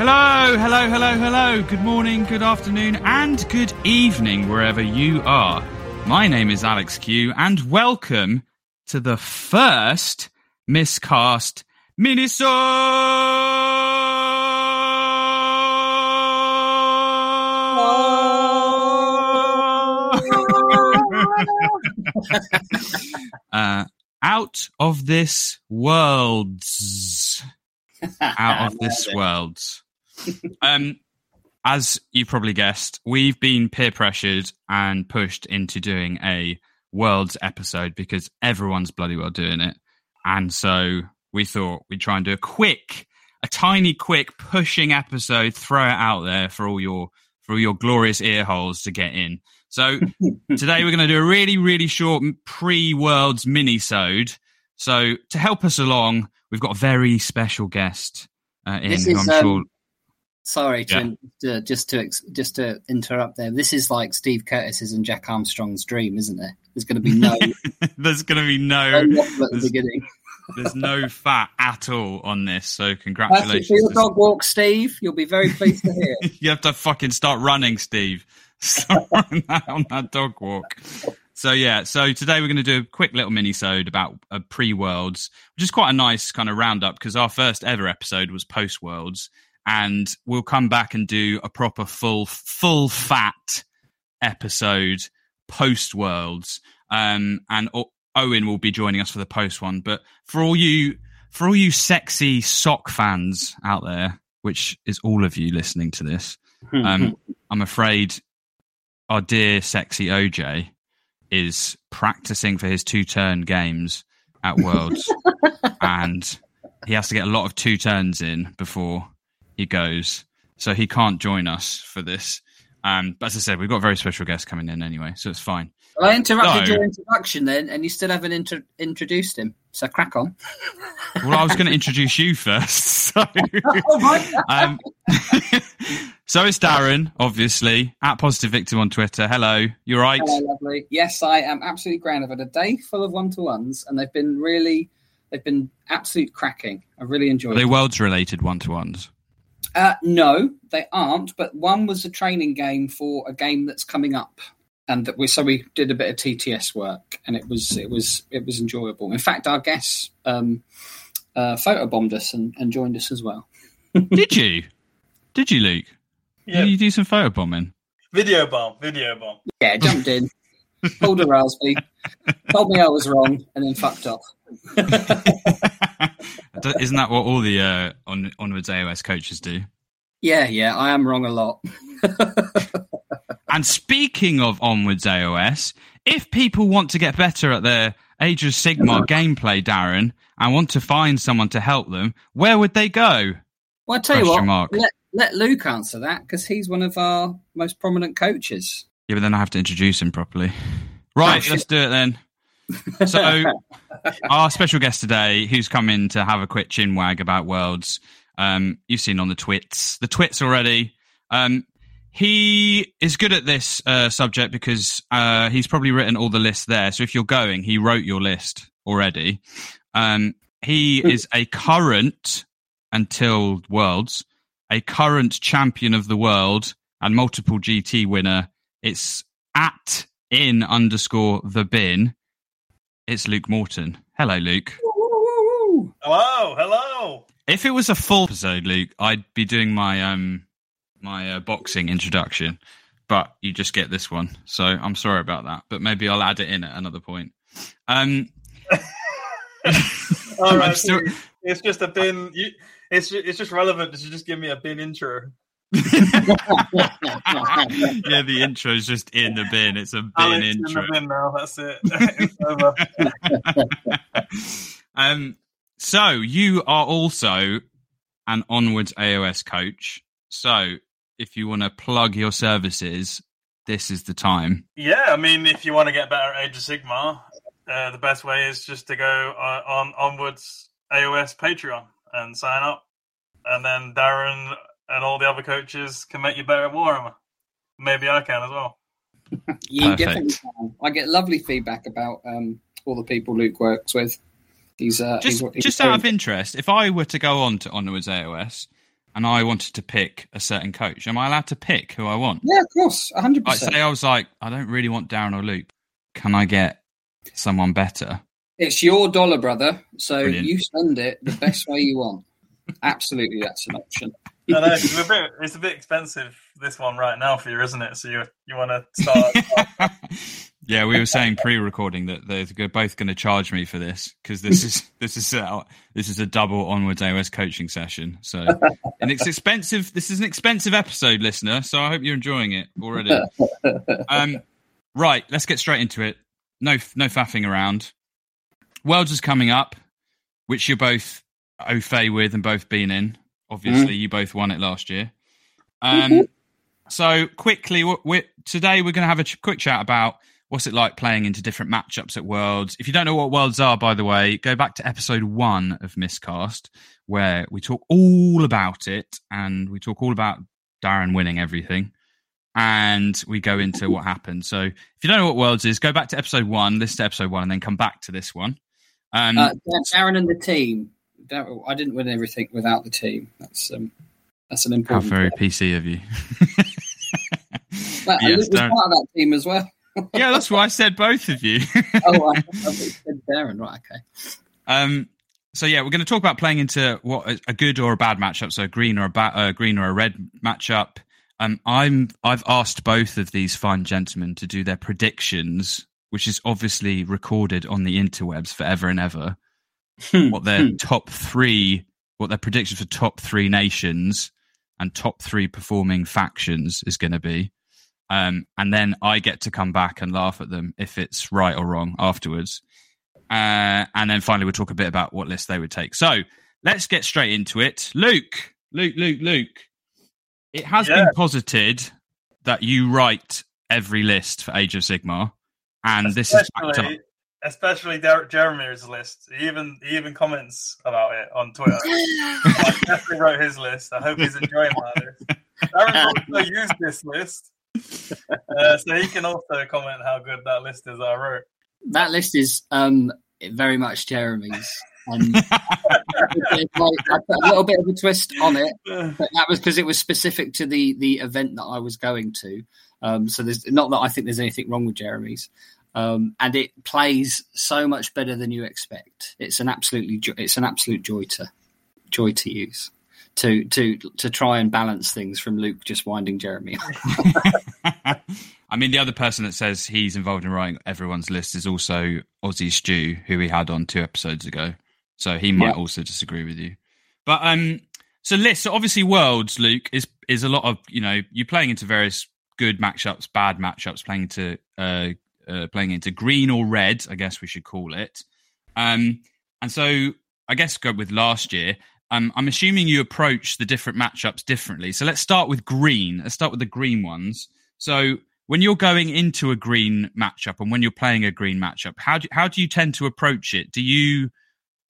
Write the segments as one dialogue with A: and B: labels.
A: Hello, hello, hello, hello. Good morning, good afternoon, and good evening, wherever you are. My name is Alex Q, and welcome to the first miscast minisode. uh, out of this world's out of this world. Um, as you probably guessed, we've been peer pressured and pushed into doing a world's episode because everyone's bloody well doing it. And so we thought we'd try and do a quick, a tiny, quick pushing episode, throw it out there for all your for all your glorious ear holes to get in. So today we're going to do a really, really short pre-worlds mini-sode. So to help us along, we've got a very special guest uh, in.
B: This is,
A: I'm
B: um,
A: sure.
B: Sorry to,
A: Yeah.
B: to just to ex- just to interrupt there. This is like Steve Curtis's and Jack Armstrong's dream, isn't it? There's going to be no,
A: There's going to be no,
B: no at the
A: there's,
B: beginning.
A: there's no fat at all on this. So congratulations.
B: for your dog walk, Steve. You'll be very pleased to hear.
A: you have to fucking start running, Steve. Start running that on that dog walk. So yeah, so today we're going to do a quick little mini-sode about uh, pre-worlds, which is quite a nice kind of roundup because our first ever episode was post-worlds, and we'll come back and do a proper full full fat episode post-worlds, um, and o- Owen will be joining us for the post one. But for all you for all you sexy sock fans out there, which is all of you listening to this, um, I'm afraid our dear sexy OJ is practicing for his two turn games at Worlds, and he has to get a lot of two turns in before he goes, so he can't join us for this. Um, but as I said, we've got a very special guest coming in anyway, so it's fine.
B: Well, I interrupted
A: No.
B: your introduction then, and you still haven't intro- introduced him. So crack on.
A: Well, I was going to introduce you first. So, um, so it's Darren, obviously, at Positive Victim on Twitter. Hello, you all right?
B: Hello, lovely. Yes, I am absolutely grand. I've had a day full of one to ones, and they've been really, they've been absolute cracking. I really enjoyed.
A: Are they worlds related one to ones?
B: Uh, no, they aren't. But one was a training game for a game that's coming up, and that we so we did a bit of TTS work, and it was it was it was enjoyable. In fact, our guests um, uh, photobombed us and, and joined us as well.
A: Did you? Did you, Luke?
C: Yeah.
A: Did you do some photobombing?
C: Video bomb, video bomb.
B: Yeah, jumped in. pulled a raspberry, told me I was wrong, and then fucked off.
A: Isn't that what all the uh, on, onwards AOS coaches do?
B: Yeah, yeah, I am wrong a lot.
A: and speaking of onwards AOS, if people want to get better at their Age of Sigmar gameplay, Darren, and want to find someone to help them, where would they go?
B: Well, I tell you what, let, let Luke answer that because he's one of our most prominent coaches.
A: Yeah, but then I have to introduce him properly. Right, oh, let's do it then. So, our special guest today, who's come in to have a quick chin wag about Worlds, um, you've seen on the twits, the twits already. Um, he is good at this uh, subject because uh, he's probably written all the lists there. So if you're going, he wrote your list already. Um, he is a current until Worlds, a current champion of the world and multiple GT winner. It's at in underscore the bin. It's Luke Morton. Hello, Luke.
C: Hello, hello.
A: If it was a full episode, Luke, I'd be doing my um my uh, boxing introduction, but you just get this one. So I'm sorry about that, but maybe I'll add it in at another point. Um,
C: All right, still... it's just a bin. You, it's it's just relevant to just give me a bin intro.
A: Yeah, the intro is just in the bin. It's a bin Alex intro.
C: In the bin now. That's it. it's
A: over. um, so you are also an onwards AOS coach. So if you want to plug your services, this is the time.
C: Yeah, I mean, if you want to get better at Age of Sigmar, uh, the best way is just to go uh, on onwards AOS Patreon and sign up, and then Darren and all the other coaches can make you better at Warhammer. Maybe I can as well.
B: you Perfect. definitely can. I get lovely feedback about um, all the people Luke works with. He's uh,
A: just,
B: he's,
A: he's just out of interest. If I were to go on to Onwards AOS and I wanted to pick a certain coach, am I allowed to pick who I want?
B: Yeah, of course, hundred percent.
A: Say I was like, I don't really want Darren or Luke. Can I get someone better?
B: It's your dollar, brother. So Brilliant. you spend it the best way you want. Absolutely, that's an option.
C: I know, it's a bit it's a bit expensive this one right now for you, isn't it? So you you want to start.
A: yeah, we were saying pre-recording that they're both going to charge me for this because this is this is a, this is a double onwards AOS coaching session. So, and it's expensive. This is an expensive episode, listener. So I hope you're enjoying it already. Um, right, let's get straight into it. No, no faffing around. Worlds is coming up, which you're both au fait with and both been in. Obviously, mm. you both won it last year. Um, mm-hmm. So quickly, we're, today we're going to have a ch- quick chat about what's it like playing into different matchups at Worlds. If you don't know what Worlds are, by the way, go back to episode one of Miscast where we talk all about it and we talk all about Darren winning everything. And we go into what happened. So if you don't know what Worlds is, go back to episode one, listen to episode one, and then come back to this one.
B: Um, uh, Darren and the team I didn't win everything without the team. That's um, that's an important.
A: How very PC of you.
B: well, yes, I was part of that team as well.
A: yeah, that's why I said both of you.
B: oh, I, I said Darren. Right, okay.
A: Um, so yeah, we're going to talk about playing into what a good or a bad matchup. So green or a ba- uh, green or a red matchup. Um, I'm I've asked both of these fine gentlemen to do their predictions, which is obviously recorded on the interwebs forever and ever. Hmm. what their hmm. top three, what their predictions for top three nations and top three performing factions is going to be. Um, and then I get to come back and laugh at them if it's right or wrong afterwards. Uh, and then finally, we'll talk a bit about what list they would take. So let's get straight into it. Luke, Luke, Luke, Luke. It has yeah. been posited that you write every list for Age of Sigmar, and Especially, this is backed up
C: especially Der- Jeremy's list. He even he even comments about it on Twitter. I definitely wrote his list. I hope he's enjoying my list. Darren also used this list, uh, so he can also comment how good that list is. I wrote
B: that list is um, very much Jeremy's. Um, I put a little bit of a twist on it, but that was because it was specific to the the event that I was going to. Um, so there's not that I think there's anything wrong with Jeremy's, um, and it plays so much better than you expect. It's an absolutely jo- it's an absolute joy to joy to use. to to to try and balance things from Luke just winding Jeremy.
A: I mean, the other person that says he's involved in writing everyone's list is also Aussie Stew, who we had on two episodes ago. So he might also disagree with you. But um, so lists. So obviously, worlds, Luke is is a lot of you know you're playing into various good matchups, bad matchups, playing into uh, uh, playing into green or red. I guess we should call it. Um, and so I guess go with last year. Um, I'm assuming you approach the different matchups differently. So let's start with green. Let's start with the green ones. So when you're going into a green matchup and when you're playing a green matchup, how do how do you tend to approach it? Do you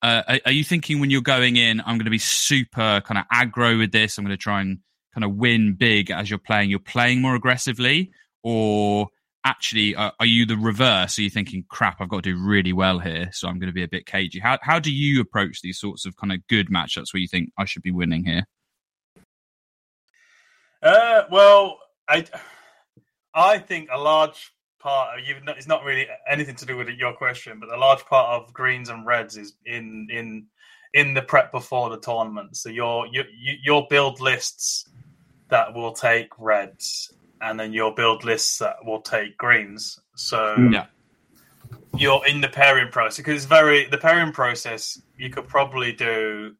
A: uh, are, are, you thinking when you're going in, I'm going to be super kind of aggro with this. I'm going to try and kind of win big as you're playing. You're playing more aggressively, or actually uh, are you the reverse? Are you thinking, crap, I've got to do really well here, so I'm going to be a bit cagey? How how do you approach these sorts of kind of good matchups where you think I should be winning here?
C: Uh, well, I I think a large part of you it's not really anything to do with your question, but a large part of greens and reds is in in in the prep before the tournament. So your your your build lists that will take reds, and then you'll build lists that will take greens. So mm.
A: yeah.
C: You're in the pairing process because it's very the pairing process. You could probably do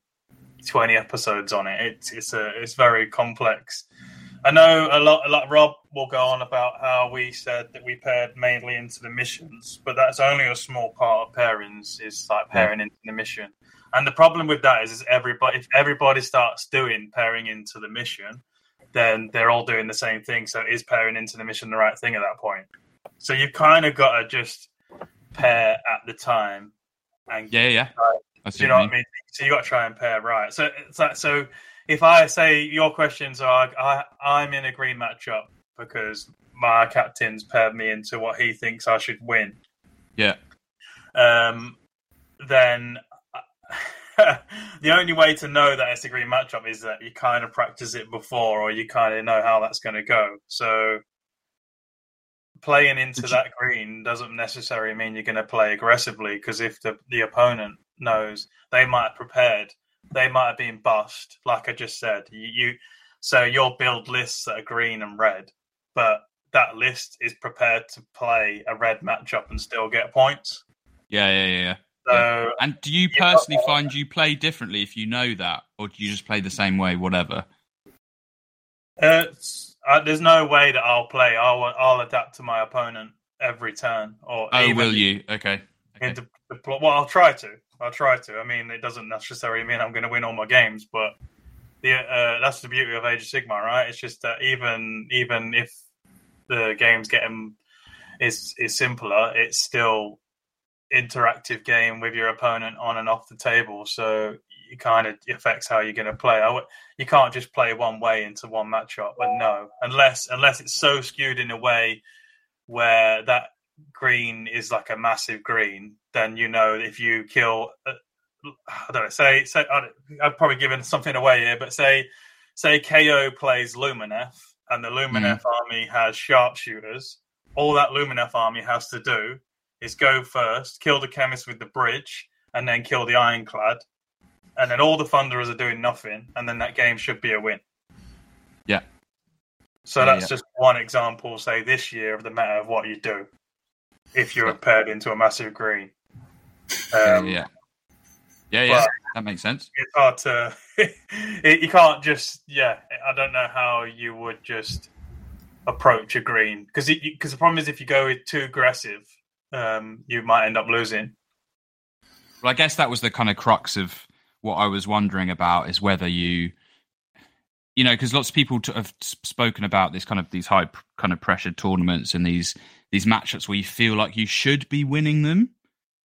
C: twenty episodes on it. It's it's a it's very complex. I know a lot. A lot. Rob will go on about how we said that we paired mainly into the missions, but that's only a small part of pairings. Is like pairing yeah. into the mission, and the problem with that is, is everybody if everybody starts doing pairing into the mission, then they're all doing the same thing. So is pairing into the mission the right thing at that point? So you kind of got to just pair at the time. And
A: yeah, yeah.
C: Try, you know what I mean? So you got to try and pair right. So it's like so if I say your questions are, I, I'm in a green matchup because my captain's paired me into what he thinks I should win.
A: Yeah.
C: Um, then the only way to know that it's a green matchup is that you kind of practice it before, or you kind of know how that's going to go. So playing into that green doesn't necessarily mean you're going to play aggressively because if the the opponent knows they might have prepared they might have been bust, like I just said. You, you so you'll build lists that are green and red, but that list is prepared to play a red matchup and still get points.
A: Yeah, yeah, yeah.
C: So.
A: And do you personally yeah. find you play differently if you know that, or do you just play the same way, whatever?
C: Uh, there's no way that I'll play. I'll I'll adapt to my opponent every turn. Or
A: oh, will you? Okay.
C: okay. The, the, well, I'll try to. I'll try to. I mean, it doesn't necessarily mean I'm going to win all my games, but the uh, that's the beauty of Age of Sigmar, right? It's just that even even if the game's getting is is simpler, it's still interactive game with your opponent on and off the table. So it kind of affects how you're going to play. I, you can't just play one way into one matchup, but no, unless unless it's so skewed in a way where that green is like a massive green, then you know if you kill, uh, I don't know, say say I've probably given something away here, but say say KO plays Lumineth and the Lumineth mm. army has sharpshooters. All that Lumineth army has to do is go first, kill the chemist with the bridge, and then kill the ironclad. And then all the Thunderers are doing nothing, and then that game should be a win.
A: Yeah.
C: So yeah, that's yeah. just one example, say this year, of the matter of what you do if you're paired into a massive green.
A: Um, yeah, yeah, yeah, that makes sense.
C: It's hard to. it, you can't just. Yeah, I don't know how you would just approach a green because because the problem is if you go too aggressive, um, you might end up losing.
A: Well, I guess that was the kind of crux of what I was wondering about is whether you you know, because lots of people have spoken about this kind of these high kind of pressured tournaments and these these matchups where you feel like you should be winning them,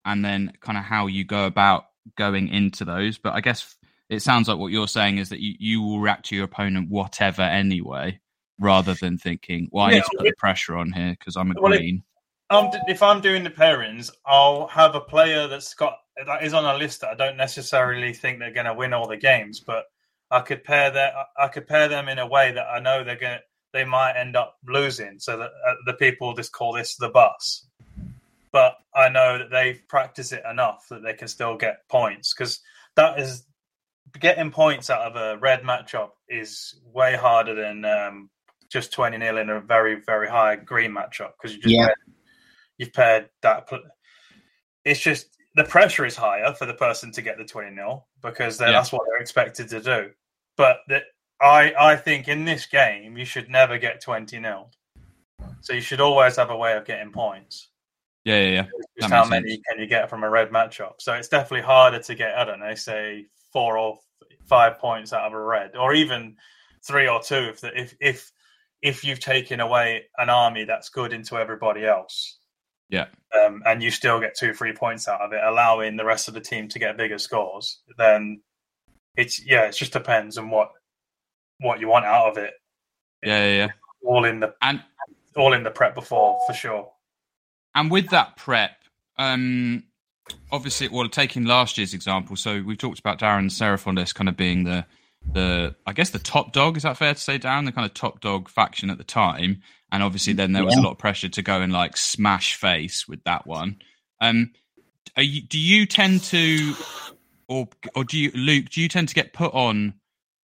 A: and then kind of how you go about going into those. But I guess it sounds like what you're saying is that you, you will react to your opponent whatever anyway, rather than thinking, "Well, I yeah, need to put the pressure on here because I'm a well, green."
C: Um, if I'm doing the pairings, I'll have a player that's got that is on a list that I don't necessarily think they're going to win all the games, but I could pair that. I could pair them in a way that I know they're going. to They might end up losing, so that uh, the people just call this the bus. But I know that they've practiced it enough that they can still get points because that is getting points out of a red matchup is way harder than um, just 20 nil in a very, very high green matchup because you just
B: Yeah.
C: You've paired that. It's just the pressure is higher for the person to get the 20 nil because
A: Yeah.
C: that's what they're expected to do. But the, I, I think in this game, you should never get 20 nil. So you should always have a way of getting points.
A: Yeah, yeah, yeah.
C: Just how many
A: sense.
C: can you get from a red matchup? So it's definitely harder to get, I don't know, say four or five points out of a red, or even three or two if the, if if if you've taken away an army that's good into everybody else,
A: Yeah.
C: um, and you still get two, three points out of it, allowing the rest of the team to get bigger scores, then it's yeah, it just depends on what what you want out of it.
A: Yeah, yeah, yeah.
C: All in the
A: And
C: all in the prep before for sure.
A: and with that prep, um, obviously, well, taking last year's example, so we've talked about Darren Seraph kind of being the the I guess the top dog. Is that fair to say, down The kind of top dog faction at the time, and obviously then there was a lot of pressure to go and like smash face with that one. Um, are you, do you tend to, or or do you, Luke? Do you tend to get put on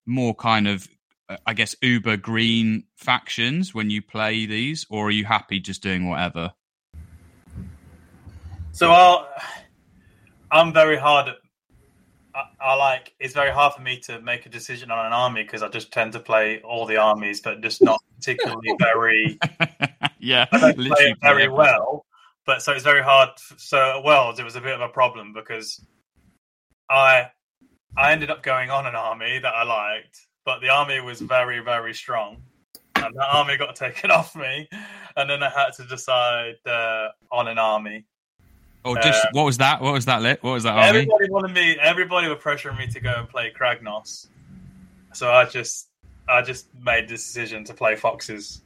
A: more kind of uh, I guess uber green factions when you play these, or are you happy just doing whatever?
C: So I'll, I'm very hard at. I, I like it's very hard for me to make a decision on an army because I just tend to play all the armies, but just not particularly very.
A: yeah,
C: I don't play it very well, but so it's very hard. So at Worlds, it was a bit of a problem because I I ended up going on an army that I liked, but the army was very very strong, and that army got taken off me, and then I had to decide uh, on an army.
A: Oh, just
C: Uh,
A: what was that? What was that lit? What was that army?
C: Everybody wanted me. Everybody were pressuring me to go and play Kragnos, so I just, I just made the decision to play Foxes.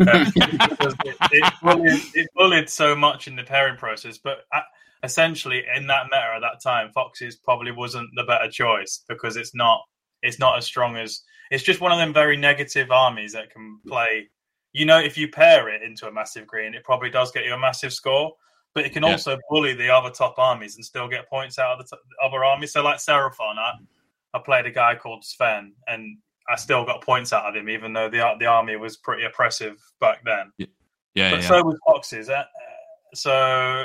C: Um, it, it, bullied, it bullied so much in the pairing process, but uh, essentially in that meta at that time, Foxes probably wasn't the better choice because it's not, it's not as strong as. It's just one of them very negative armies that can play. You know, if you pair it into a massive green, it probably does get you a massive score but it can
A: Yeah.
C: also bully the other top armies and still get points out of the, t- other armies. So, like Seraphon, I, I played a guy called Sven, and I still got points out of him, even though the the army was pretty oppressive back then.
A: Yeah,
C: but
A: yeah,
C: so was Foxes. Uh, so,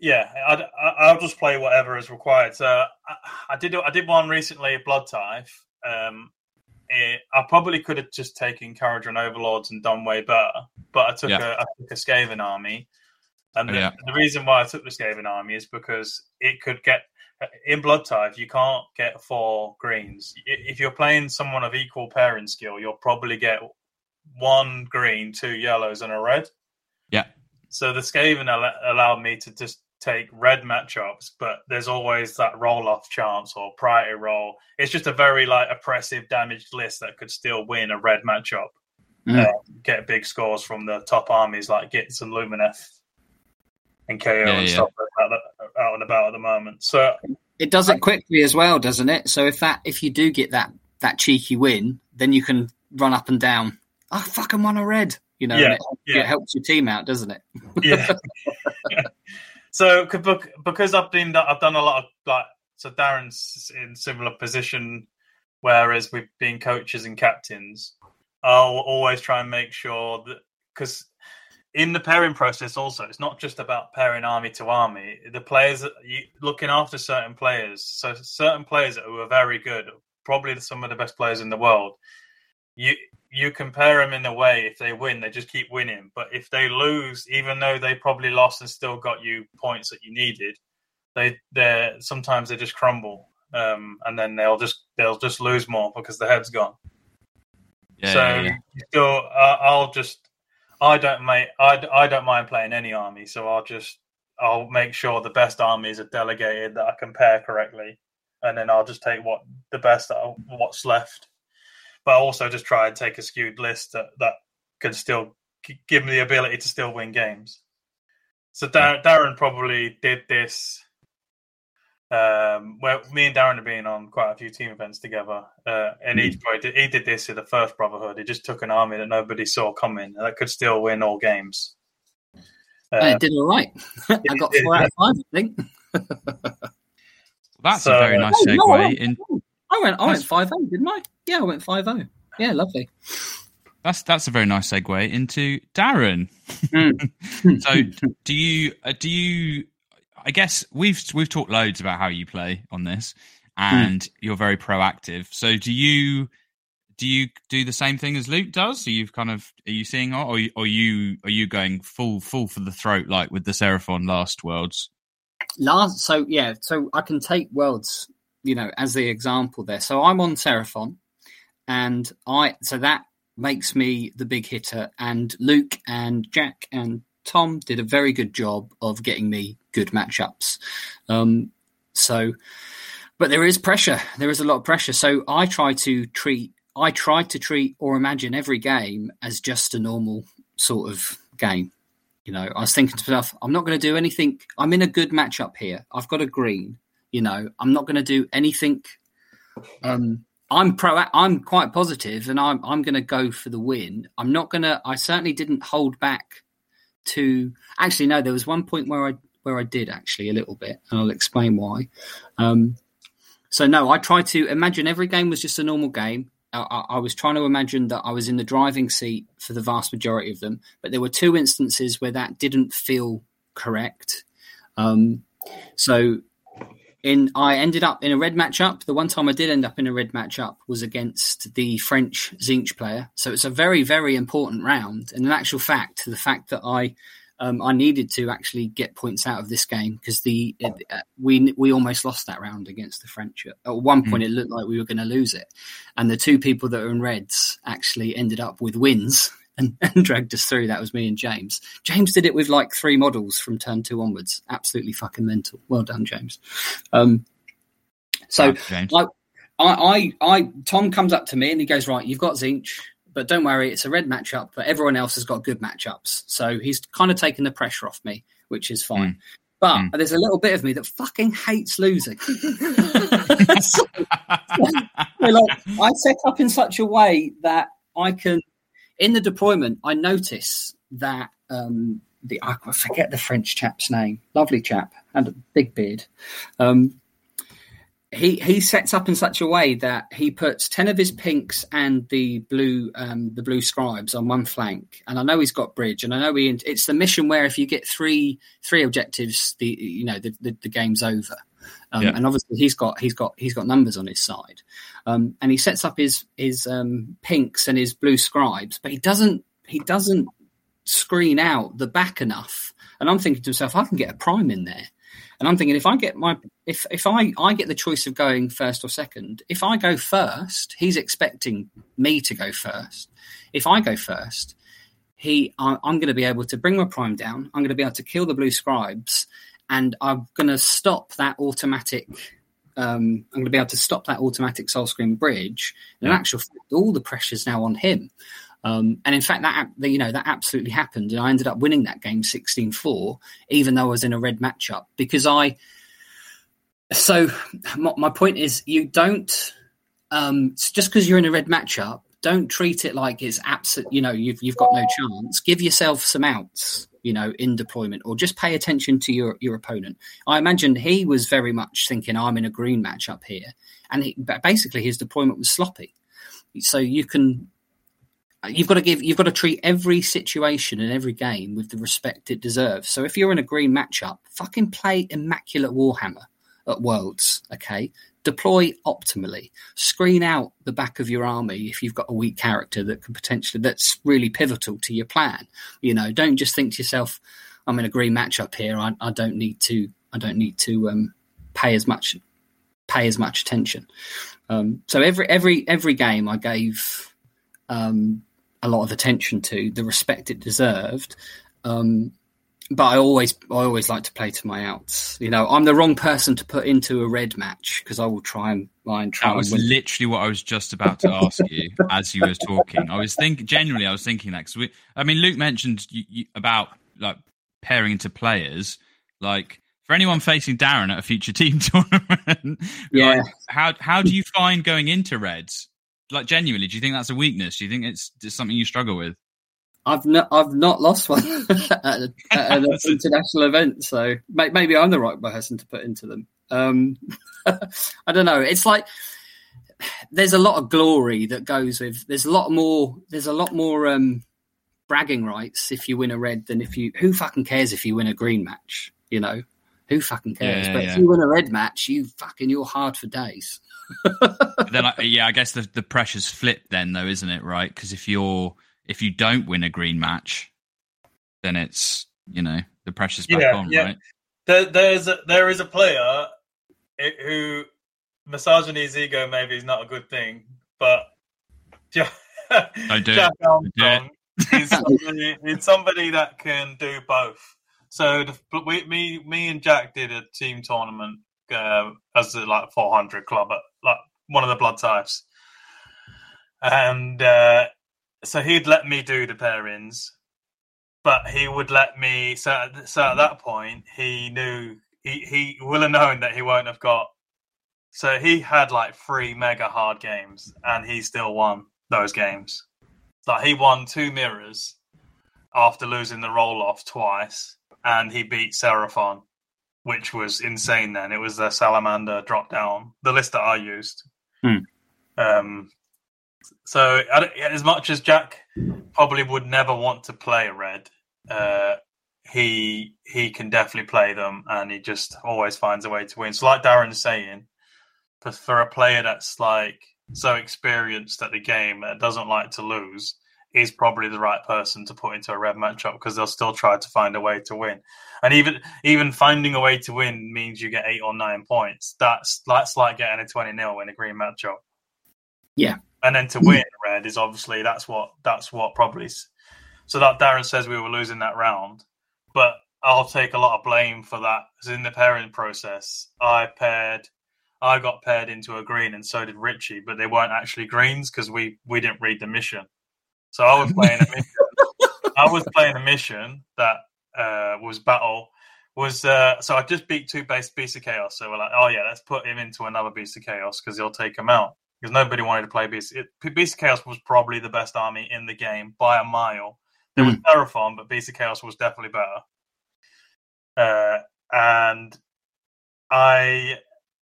C: yeah, I, I, I'll just play whatever is required. So, I, I did I did one recently, Blood Tithe. Um, it, I probably could have just taken Kharadron Overlords and done way better, but I took
A: Yeah.
C: a I took a Skaven army. And the,
A: yeah.
C: the reason why I took the Skaven army is because it could get in Blood Tithe. You can't get four greens. If you're playing someone of equal pairing skill, you'll probably get one green, two yellows, and a red.
A: Yeah.
C: So the Skaven al- allowed me to just take red matchups, but there's always that roll off chance or priority roll. It's just a very like oppressive damaged list that could still win a red matchup.
B: Mm.
C: Uh, get big scores from the top armies like Gitz and Lumineth and KO
A: Yeah,
C: and
A: yeah.
C: stuff like that out and about at the moment. So
B: It does it quickly as well, doesn't it? So if that if you do get that that cheeky win, then you can run up and down. Oh, fucking won a red. You know,
C: Yeah,
B: it,
C: yeah.
B: it helps your team out, doesn't it?
C: yeah. so because I've been that I've done a lot of like so Darren's in similar position, whereas we've been coaches and captains. I'll always try and make sure that because in the pairing process also it's not just about pairing army to army. The players you, looking after certain players, so certain players who are very good, probably some of the best players in the world. You you compare them in a way. If they win, they just keep winning. But if they lose, even though they probably lost and still got you points that you needed, they they sometimes they just crumble, um, and then they'll just they'll just lose more because the head's gone.
A: Yeah,
C: so
A: yeah, yeah.
C: still, uh, I'll just I don't make I, I don't mind playing any army, so I'll just I'll make sure the best armies are delegated that I compare correctly, and then I'll just take what the best of what's left. But I also just try and take a skewed list that that can still give me the ability to still win games. So Dar- Darren probably did this. Um, well, me and Darren have been on quite a few team events together, uh, and he probably did, he did this in the first Brotherhood. He just took an army that nobody saw coming that could still win all games.
B: I
C: Uh,
B: did all right. I got four out of five, I think.
A: That's
C: So-
A: a very nice
B: Oh, no, I
A: segue.
B: went-
A: In
B: I went I went
A: That's-
B: five zero, didn't I? Yeah, I went five zero. Yeah, lovely.
A: that's that's a very nice segue into Darren.
B: Mm.
A: so, do you uh, do you? I guess we've we've talked loads about how you play on this, hmm. and you're very proactive. So, do you do you do the same thing as Luke does? Are you kind of are you seeing, or are you, are you are you going full full for the throat like with the Seraphon last Worlds?
B: last so yeah so i can take worlds you know as the example there so i'm on seraphon and i so that makes me the big hitter and luke and jack and tom did a very good job of getting me good matchups um so but there is pressure there is a lot of pressure so i try to treat i try to treat or imagine every game as just a normal sort of game you know, I was thinking to myself, I'm not going to do anything. I'm in a good matchup here. I've got a green. You know, I'm not going to do anything. Um, I'm pro. I'm quite positive, and I'm I'm going to go for the win. I'm not going to. I certainly didn't hold back. To actually, no, there was one point where I where I did actually a little bit, and I'll explain why. Um, so no, I tried to imagine every game was just a normal game. I, I, was trying to imagine that I was in the driving seat for the vast majority of them, but there were two instances where that didn't feel correct. Um, so in I ended up in a red matchup. The one time I did end up in a red matchup was against the French Tzeentch player. So it's a very, very important round. And in actual fact, the fact that I um, I needed to actually get points out of this game because the uh, we we almost lost that round against the French. At one point, it looked like we were going to lose it, and the two people that were in reds actually ended up with wins and, and dragged us through. That was me and James. James did it with like three models from turn two onwards. Absolutely fucking mental. Well done, James. Um, so
A: James.
B: I, I, I, I, Tom comes up to me and he goes, right, you've got Tzeentch, but don't worry, it's a red matchup, but everyone else has got good matchups. So he's kind of taken the pressure off me, which is fine. But
A: Mm.
B: there's a little bit of me that fucking hates losing. So, like, I set up in such a way that I can, in the deployment, I notice that um, the I forget the French chap's name, lovely chap, and a big beard. Um, he he sets up in such a way that he puts ten of his pinks and the blue um, the blue scribes on one flank, and I know he's got bridge, and I know he it's the mission where if you get three three objectives, the you know the the, the game's over. Um,
A: Yeah.
B: And obviously he's got he's got he's got numbers on his side, um, and he sets up his his um, pinks and his blue scribes, but he doesn't he doesn't screen out the back enough. And I'm thinking to myself, I can get a prime in there. And I'm thinking if I get my if if I I get the choice of going first or second, if I go first, he's expecting me to go first. If I go first, he I, I'm going to be able to bring my prime down. I'm going to be able to kill the blue scribes, and I'm going to stop that automatic. Um, I'm going to be able to stop that automatic Soulscream Bridge. And in actual fact, all the pressure's now on him. Um, and in fact, that you know that absolutely happened, and I ended up winning that game 16-4, even though I was in a red matchup because I. So my, my point is, you don't um, just because you're in a red matchup, don't treat it like it's absolute. You know, you've you've got no chance. Give yourself some outs. You know, in deployment, or just pay attention to your your opponent. I imagine he was very much thinking, "I'm in a green matchup here," and he, basically his deployment was sloppy. So you can you've got to give you've got to treat every situation and every game with the respect it deserves. So if you're in a green matchup, fucking play immaculate Warhammer at Worlds, okay? Deploy optimally. Screen out the back of your army if you've got a weak character that could potentially that's really pivotal to your plan. You know, don't just think to yourself, "I'm in a green matchup here. I, I don't need to. I don't need to um, pay as much pay as much attention." Um, so every every every game I gave um, a lot of attention to the respect it deserved. Um, but I always, I always like to play to my outs. You know, I'm the wrong person to put into a red match because I will try and try and try
A: That was literally what I was just about to ask you as you were talking. I was thinking, genuinely, I was thinking that because we, I mean, Luke mentioned you, you, about like pairing into players. Like for anyone facing Darren at a future team tournament,
B: Yeah.
A: like, how how do you find going into reds? Like genuinely, do you think that's a weakness? Do you think it's, it's something you struggle with?
B: I've not, I've not lost one at, a, at an international event, so maybe I'm the right person to put into them. Um, I don't know. It's like there's a lot of glory that goes with. There's a lot more. There's a lot more um, bragging rights if you win a red than if you. Who fucking cares if you win a green match? You know, who fucking cares?
A: Yeah,
B: but
A: yeah.
B: if you win a red match, you fucking you're hard for days.
A: Then, I, yeah, I guess the the pressure's flipped then, though, isn't it? Right? Because if you're if you don't win a green match, then it's you know the pressure's back
C: Yeah,
A: on,
C: yeah.
A: right?
C: There, there's a, there is a player i- who massaging his ego maybe is not a good thing, but Jack,
A: Don't do it.
C: Jack
A: Don't do
C: Armstrong is somebody, is somebody that can do both. So the, we, me, me and Jack did a team tournament uh, as a like 400 club at like one of the Blood Tithes, and uh, so he'd let me do the pairings, but he would let me. So, so at that point, he knew he he will have known that he won't have got. So he had like three mega hard games, and he still won those games. Like he won two mirrors after losing the roll off twice, and he beat Seraphon, which was insane. Then it was the Salamander drop down, the list that I used.
B: Hmm.
C: Um, so I as much as Jack probably would never want to play a red, uh, he he can definitely play them, and he just always finds a way to win. So like Darren's saying, for, for a player that's like so experienced at the game that doesn't like to lose, is probably the right person to put into a red matchup because they'll still try to find a way to win. And even even finding a way to win means you get eight or nine points. That's that's like getting a twenty 0 in a green matchup.
B: Yeah.
C: And then to win red is obviously that's what that's what probably. So that Darren says we were losing that round, but I'll take a lot of blame for that. Because in the pairing process, I paired, I got paired into a green, and so did Richie, but they weren't actually greens because we we didn't read the mission. So I was playing a mission. I was playing a mission that uh, was battle. Was uh, so I just beat two base beasts of chaos. So we're like, oh yeah, let's put him into another beast of chaos because he'll take him out. Because nobody wanted to play beast. It, beast of chaos was probably the best army in the game by a mile. There was Terraform, but beast of chaos was definitely better. Uh, and I,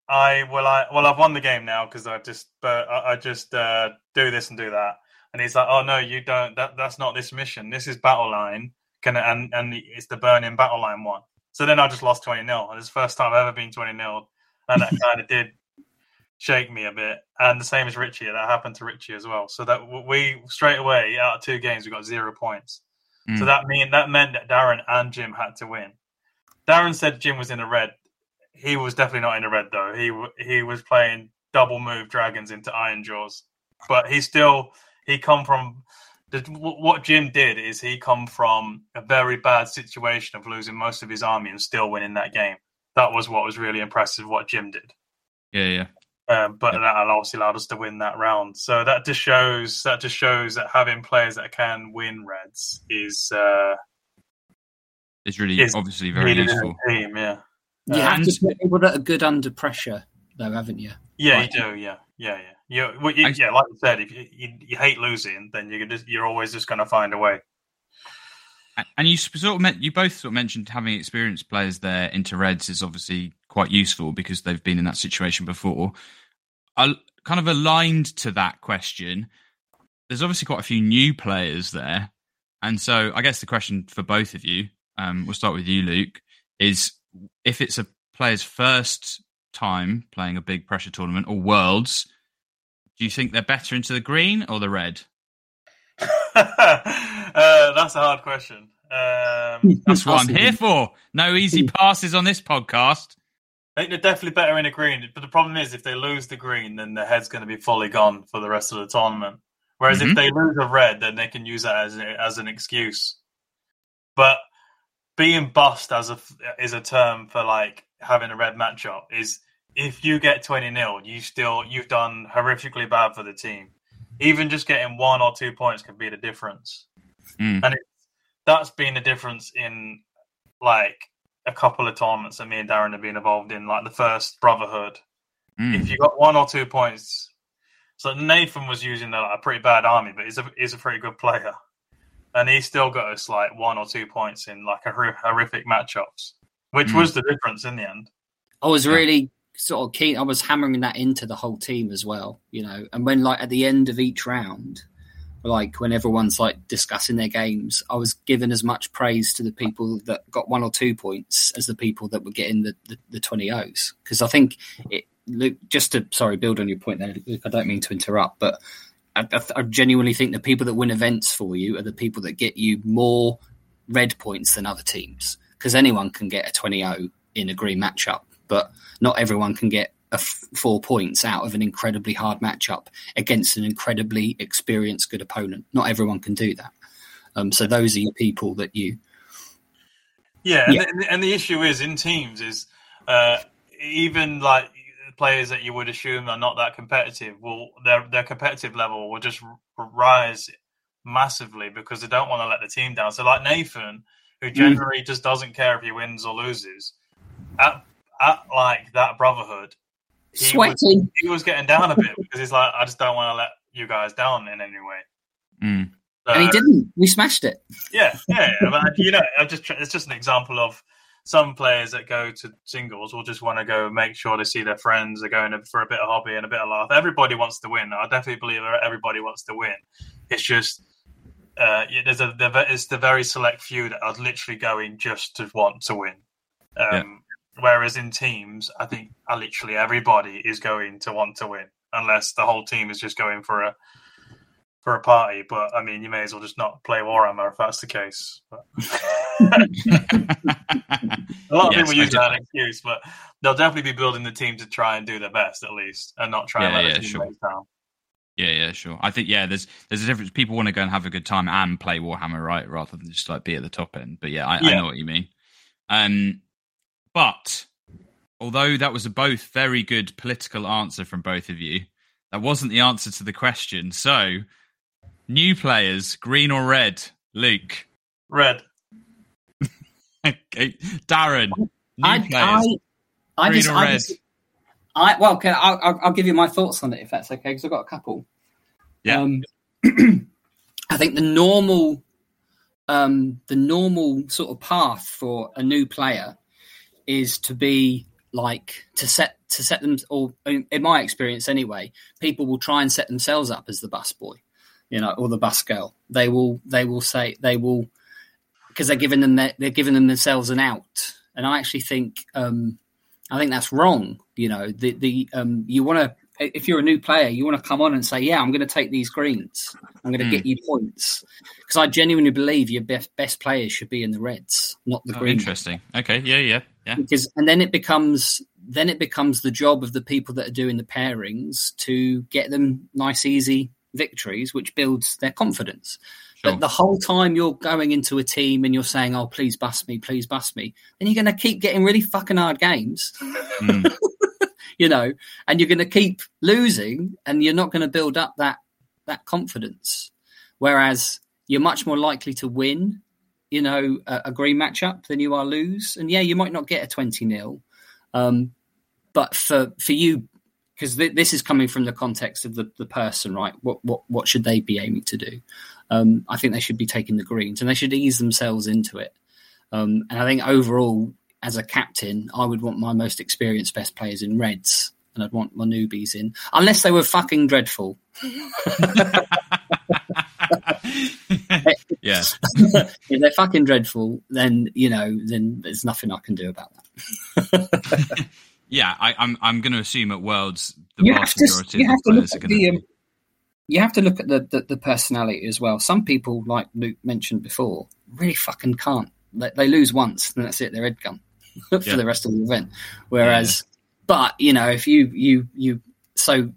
C: I well, I well, I've won the game now because I just, but I, I just uh, do this and do that. And he's like, "Oh no, you don't. That that's not this mission. This is battle line. Can and and it's the burning battle line one." So then I just lost twenty 0 and it's the first time I've ever been twenty 0 and that kind of did shake me a bit. And the same as Richie, that happened to Richie as well. So that we straight away out of two games we got zero points. So
A: Mm.
C: that mean that meant that Darren and Jim had to win. Darren said Jim was in the red. He was definitely not in the red though. He he was playing double move dragons into Ironjawz, but he still he come from the, what Jim did is he come from a very bad situation of losing most of his army and still winning that game. That was what was really impressive. What Jim did.
A: Yeah, yeah.
C: Um, but that obviously allowed us to win that round. So that just shows that just shows that having players that can win reds is uh,
A: It's really
C: is
A: obviously very useful.
C: in team. Yeah,
B: You have
A: And-
B: to put people that are good under pressure, though, haven't you?
C: yeah,
B: Right.
C: you do. Yeah, yeah, yeah. You, well, you,
A: I-
C: yeah, like you said, if you, you, you hate losing, then you're just you're always just going to find a way.
A: And you sort of meant, you both sort of mentioned having experienced players there into Reds is obviously quite useful because they've been in that situation before. I kind of aligned to that question. There's obviously quite a few new players there, and so I guess the question for both of you, um, we'll start with you, Luke, is if it's a player's first time playing a big pressure tournament or Worlds, do you think they're better into the green or the red?
C: uh, that's a hard question. Um,
A: That's what I'm here for. No easy passes on this podcast.
C: I think they're definitely better in a green, but the problem is if they lose the green, then their head's going to be fully gone for the rest of the tournament. Whereas
A: Mhm.
C: if they lose a red, then they can use that as as an excuse. But being bust as a is a term for like having a red matchup is if you get twenty 0 you still you've done horrifically bad for the team. Even just getting one or two points can be the difference
A: Mm.
C: and it, that's been the difference in like a couple of tournaments that me and Darren have been involved in, like the first Brotherhood.
A: Mm.
C: If you got one or two points, so Nathan was using a, a pretty bad army, but he's a he's a pretty good player, and he still got us like one or two points in like a horrific matchups, which
A: Mm.
C: was the difference in the end.
B: I was really sort of keen. I was hammering that into the whole team as well, you know. And when like at the end of each round, like when everyone's like discussing their games, I was giving as much praise to the people that got one or two points as the people that were getting the the, the 20 O's. Because I think it, Luke, just to sorry, build on your point there, Luke, I don't mean to interrupt, but I, I, I genuinely think the people that win events for you are the people that get you more red points than other teams. Because anyone can get a 20 0 in a green matchup, but not everyone can get a f- four points out of an incredibly hard matchup against an incredibly experienced good opponent. Not everyone can do that. Um, so those are your people that you.
C: Yeah, yeah. And, the, and, the, issue is in teams is uh, even like players that you would assume are not that competitive will their their competitive level will just rise massively because they don't want to let the team down. So like Nathan, who mm. generally mm. just doesn't care if he wins or loses, at, at like that brotherhood,
B: he sweating,
C: was, he was getting down a bit because he's like, I just don't want to let you guys down in any way.
A: Mm.
B: So, and he didn't. We smashed it.
C: Yeah, yeah. but, you know, I just it's just an example of some players that go to singles will just want to go make sure they see their friends. They're going for a bit of hobby and a bit of laugh. Everybody wants to win. I definitely believe everybody wants to win. It's just uh, there's a it's the very select few that are literally going just to want to win. Um, yeah. Whereas in teams, I think literally everybody is going to want to win, unless the whole team is just going for a for a party. But I mean, you may as well just not play Warhammer if that's the case. a lot of people use that excuse, but they'll definitely be building the team to try and do their best at least, and not try yeah, and let yeah, the team sure. down.
A: Yeah, yeah, sure. I think yeah, there's there's a difference. People want to go and have a good time and play Warhammer, right, rather than just like be at the top end. But yeah, I, yeah. I know what you mean. Um, but although that was a both very good political answer from both of you, that wasn't the answer to the question. So, new players, green or red? Luke,
C: red.
A: okay, Darren, new
B: I,
A: players,
B: I, I
A: green
B: just,
A: or red?
B: I just, I well, can, I'll, I'll, give you my thoughts on it if that's okay, because I've got a couple.
A: Yeah. Um,
B: I think the normal, um, the normal sort of path for a new player is to be like to set to set them, or in my experience anyway, people will try and set themselves up as the bus boy, you know, or the bus girl. They will they will say they will because they're giving them their, they're giving them themselves an out, and I actually think. Um, I think that's wrong. You know, the the um, you want to if you're a new player, you want to come on and say, "Yeah, I'm going to take these greens. I'm going to mm. get you points." Because I genuinely believe your best best players should be in the reds, not the
A: oh,
B: green.
A: Interesting. Okay. Yeah. Yeah. Yeah.
B: Because and then it becomes then it becomes the job of the people that are doing the pairings to get them nice, easy victories, which builds their confidence. Sure. But the whole time you're going into a team and you're saying, "Oh, please bust me, please bust me," then you're going to keep getting really fucking hard games. Mm. you know, and you're going to keep losing, and you're not going to build up that that confidence. Whereas you're much more likely to win, you know, a, a green matchup than you are lose. And yeah, you might not get a twenty 0 um, but for for you because th- this is coming from the context of the, the person, right? What what what should they be aiming to do? Um, I think they should be taking the greens and they should ease themselves into it. Um, and I think overall, as a captain, I would want my most experienced best players in reds, and I'd want my newbies in, unless they were fucking dreadful.
A: yeah.
B: if they're fucking dreadful, then you know, then there's nothing I can do about
A: that. yeah, I, am I'm, I'm going to assume at Worlds the you vast majority of the players are going to. Um,
B: you have to look at the, the, the, personality as well. Some people, like Luke mentioned before, really fucking can't. They, they lose once, and that's it. They're head gum for yeah. the rest of the event. Whereas, yeah. but you know, if you you you so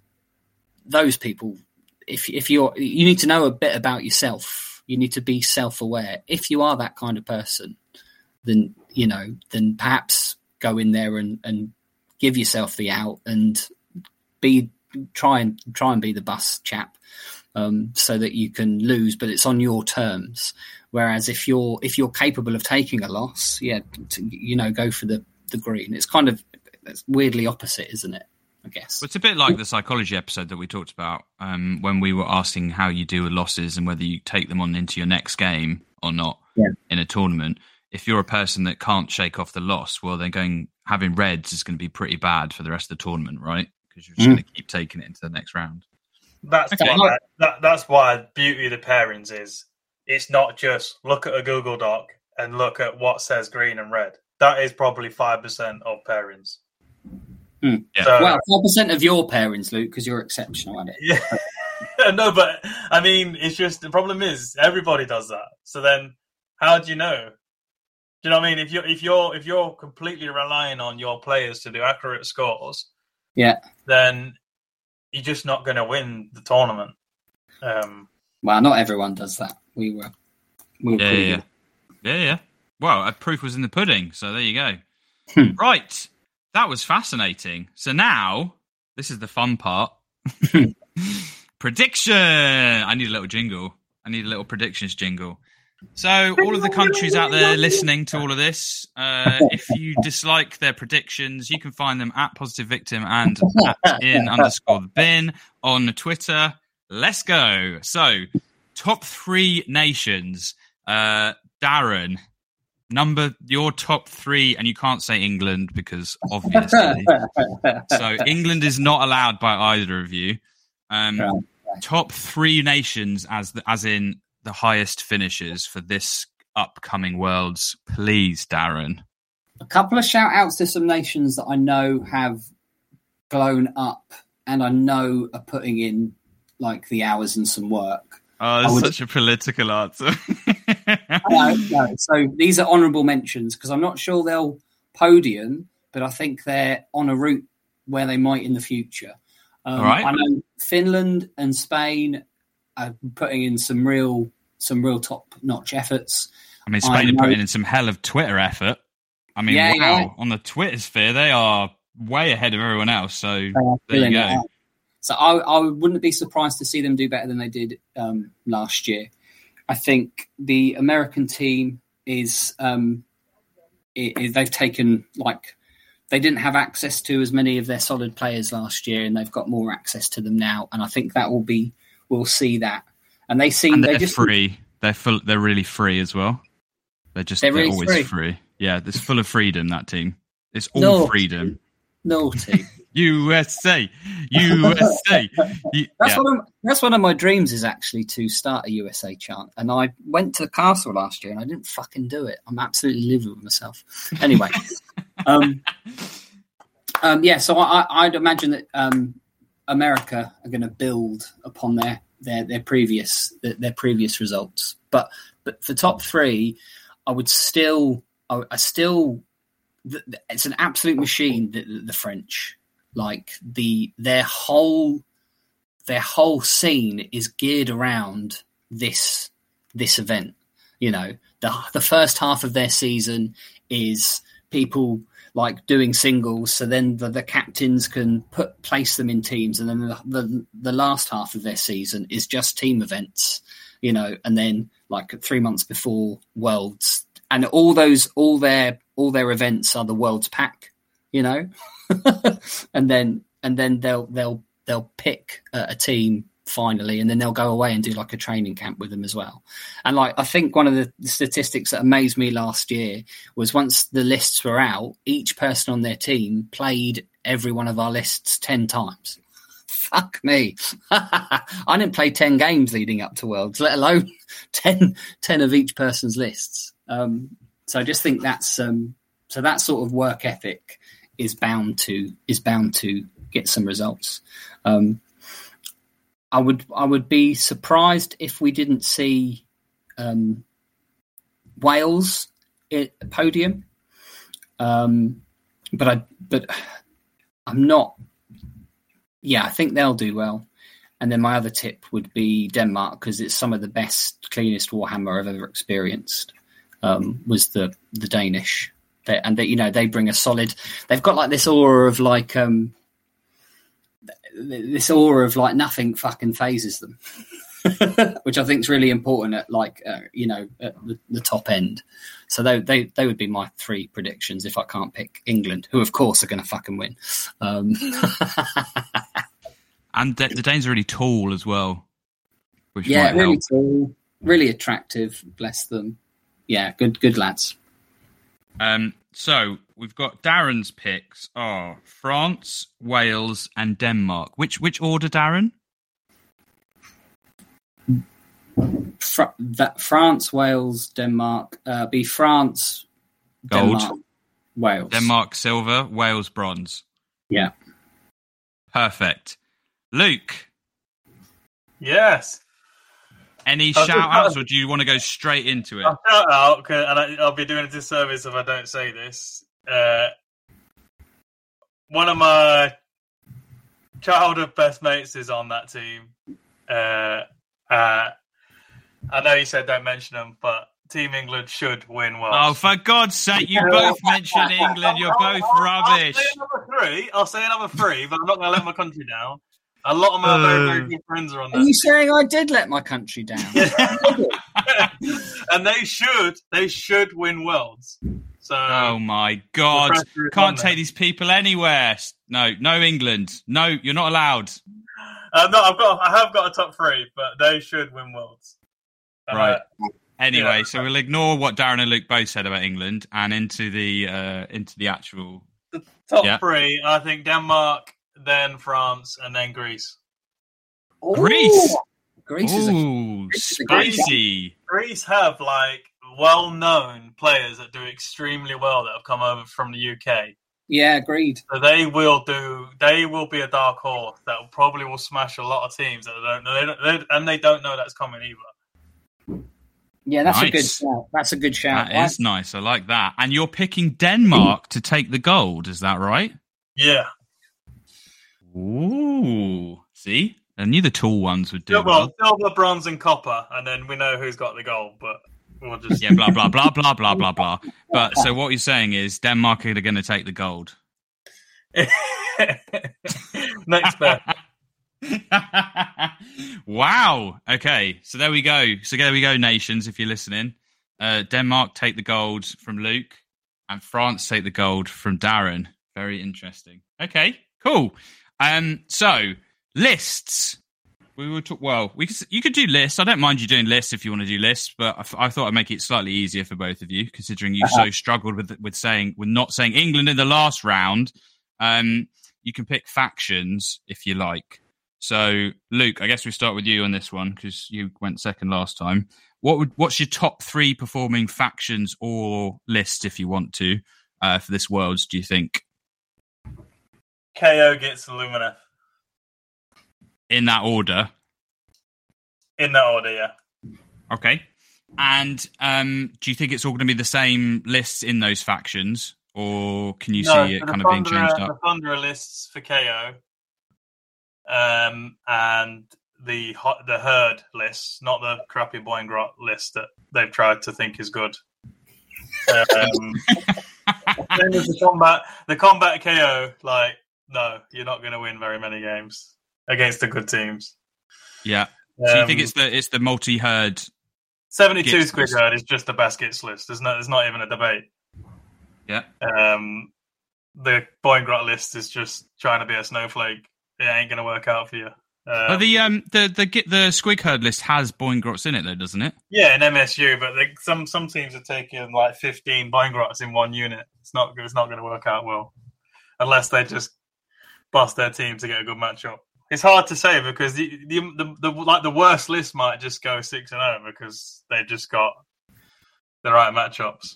B: those people, if if you're you need to know a bit about yourself. You need to be self aware. If you are that kind of person, then you know, then perhaps go in there and and give yourself the out and be try and try and be the bus chap um, so that you can lose, but it's on your terms. Whereas if you're if you're capable of taking a loss, yeah, to, you know, go for the the green. It's kind of weirdly opposite, isn't it? I guess.
A: It's a bit like the psychology episode that we talked about um, when we were asking how you deal with losses and whether you take them on into your next game or not
B: yeah.
A: in a tournament. if you're a person that can't shake off the loss, well, then going having reds is going to be pretty bad for the rest of the tournament, right? Because you're just
B: Mm.
A: going to keep taking it into the next round.
C: That's
A: Okay.
C: why that, that's why beauty of the pairings is it's not just look at a Google Doc and look at what says green and red. That is probably five percent of pairings.
B: Hmm.
A: Yeah.
C: So,
B: Well, four percent of your pairings, Luke, because you're exceptional at it.
C: yeah, no, but I mean, it's just the problem is everybody does that. So then, how do you know? Do you know what I mean? If you're if you're if you're completely relying on your players to do accurate scores,
B: Yeah.
C: then you're just not going to win the tournament. Um,
B: Well, not everyone does that. We were. We were
A: Yeah, yeah, yeah, yeah. Well, a proof was in the pudding, so there you go.
B: Hmm.
A: Right, that was fascinating. So now this is the fun part. Prediction. I need a little jingle. I need a little predictions jingle. So, all of the countries out there listening to all of this, uh, if you dislike their predictions, you can find them at Positive Victim and at in underscore the bin on Twitter. Let's go. So, top three nations. Uh, Darren, number your top three, and you can't say England because obviously. so, England is not allowed by either of you. Um,
B: Right.
A: top three nations as the, as in the highest finishes for this upcoming worlds please darren
B: a couple of shout outs to some nations that I know have blown up and I know are putting in like the hours and some work.
A: oh that's
B: would-
A: such a political answer
B: no, no. So these are honourable mentions because I'm not sure they'll podium, but I think they're on a route where they might in the future. Um,
A: right.
B: I know Finland and Spain are putting in some real, some real top notch efforts.
A: i mean
B: I
A: spain are
B: know-
A: putting in some hell of twitter effort i mean
B: Yeah,
A: wow
B: yeah.
A: on the twitter sphere they are way ahead of everyone else so there you go.
B: So I, I wouldn't be surprised to see them do better than they did um, last year. I think the American team is um, they've taken like they didn't have access to as many of their solid players last year, and they've got more access to them now. And I think that will be we'll see that. And they seem
A: and
B: they
A: they're
B: just
A: free they're full they're really free as well they're just
B: They're
A: they're,
B: really
A: always
B: free.
A: free. yeah it's full of freedom that team it's all
B: No.
A: freedom
B: naughty.
A: Usa usa
B: That's
A: yeah.
B: one of that's one of my dreams is actually to start a USA chant. And I went to the castle last year and I didn't fucking do it. I'm absolutely livid with myself. Anyway, um, um, yeah. So I, I'd imagine that um, America are going to build upon their their their previous their, their previous results. But but for top three, I would still I, I still it's an absolute machine. The, the French like the their whole their whole scene is geared around this this event. You know, the the first half of their season is people like doing singles, so then the, the captains can put place them in teams, and then the, the the last half of their season is just team events. You know, and then like three months before Worlds, and all those all their all their events are the Worlds pack. You know, and then and then they'll they'll they'll pick a, team finally, and then they'll go away and do like a training camp with them as well. And like I think one of the statistics that amazed me last year was once the lists were out, each person on their team played every one of our lists ten times. Fuck me. I didn't play 10 games leading up to Worlds, let alone 10, 10 of each person's lists. Um, so I just think that's um, so that sort of work ethic is bound to is bound to get some results. Um, I would I would be surprised if we didn't see um, Wales at the podium, um, but I but I'm not. Yeah, I think they'll do well. And then my other tip would be Denmark because it's some of the best, cleanest Warhammer I've ever experienced. Um, was the the Danish, they, and that you know they bring a solid. They've got like this aura of like um, this aura of like nothing fucking phases them, which I think is really important at like uh, you know at the, the top end. So they, they they would be my three predictions if I can't pick England, who of course are going to fucking win. Um,
A: And the, the Danes are really tall as well, which
B: yeah, really
A: help.
B: tall, really attractive. Bless them. Yeah, good good lads.
A: Um, so we've got Darren's picks are France, Wales, and Denmark. Which which order, Darren?
B: Fr- that France, Wales, Denmark. Uh, be France,
A: Gold.
B: Denmark, Wales.
A: Denmark silver, Wales bronze.
B: Yeah.
A: Perfect. Luke,
C: Yes.
A: Any shout outs or do you want to go straight into it?
C: I'll shout out, and I, I'll be doing a disservice if I don't say this. Uh, one of my childhood best mates is on that team. Uh, uh, I know you said don't mention them, but Team England should win Worlds.
A: Oh, for God's sake, you both mentioned England. You're both rubbish.
C: I'll say number three. I'll say number three, but I'm not going to let my country down. A lot of my very, very
A: Uh.
C: good friends are on
B: Are you saying I did let my country down?
C: and they should, they should win Worlds. So
A: Oh my God.
C: The pressure is on
A: Can't
C: them.
A: take these people anywhere. No, no England. No, you're not allowed.
C: Uh, no, I've got, I have got a top three, but they should win worlds. Uh,
A: Right. Anyway,
C: yeah.
A: so we'll ignore what Darren and Luke both said about England and into the uh, into the actual.
C: the top
A: Yeah.
C: three, I think Denmark, then France, and then Greece.
A: Greece.
B: Greece is a
A: Ooh,
B: Greece is a
A: spicy.
C: Greece have like well-known players that do extremely well that have come over from the UK.
B: yeah, agreed.
C: So they will do. They will be a dark horse that will probably will smash a lot of teams that they don't know, they don't, they, and they don't know that's coming either.
B: Yeah, that's a good shout. That's a good shout.
A: That is nice. I like that. And you're picking Denmark to take the gold. Is that right?
C: Yeah.
A: Ooh. See, I knew the tall ones would do
C: Yeah,
A: well.
C: silver, bronze, and copper, and then we know who's got the gold. But we'll just
A: Yeah, blah blah blah blah blah blah blah. But so what you're saying is Denmark are going to take the gold.
C: next bet.
A: wow. Okay. So there we go. So there we go, nations. If you're listening, uh, Denmark take the gold from Luke, and France take the gold from Darren. Very interesting. Okay. Cool. Um. So lists. We would talk. Well, we could, you could do lists. I don't mind you doing lists if you want to do lists, but I thought I'd make it slightly easier for both of you, considering you so struggled with with saying with not saying England in the last round. Um, you can pick factions if you like. So, Luke, I guess we start with you on this one because you went second last time. What would what's your top three performing factions or list if you want to uh, for this world? Do you think
C: KO Gits Lumineth
A: in that order?
C: in that order. Yeah.
A: Okay. And um, do you think it's all going to be the same lists in those factions, or can you
C: No,
A: see it kind
C: the
A: of being changed
C: The
A: up?
C: Thunderer lists for KO, um, and the the herd lists, not the crappy Boingrot list that they've tried to think is good. Um, the combat, the combat KO. Like, no, you're not going to win very many games against the good teams.
A: Yeah. So you think it's the it's the multi herd?
C: 72
A: Gits squig
C: herd is just the best gits list. There's no, there's not even a debate.
A: Yeah.
C: Um, the Boingrot list is just trying to be a snowflake. It ain't gonna work out for you. Um,
A: But the um the the the squig herd list has Boingrots in it though, doesn't it?
C: yeah, in MSU, but they, some some teams are taking like 15 Boingrots in one unit. It's not it's not going to work out well unless they just bust their team to get a good matchup. It's hard to say because the the, the, the like the worst list might just go six and zero because they've just got the right matchups.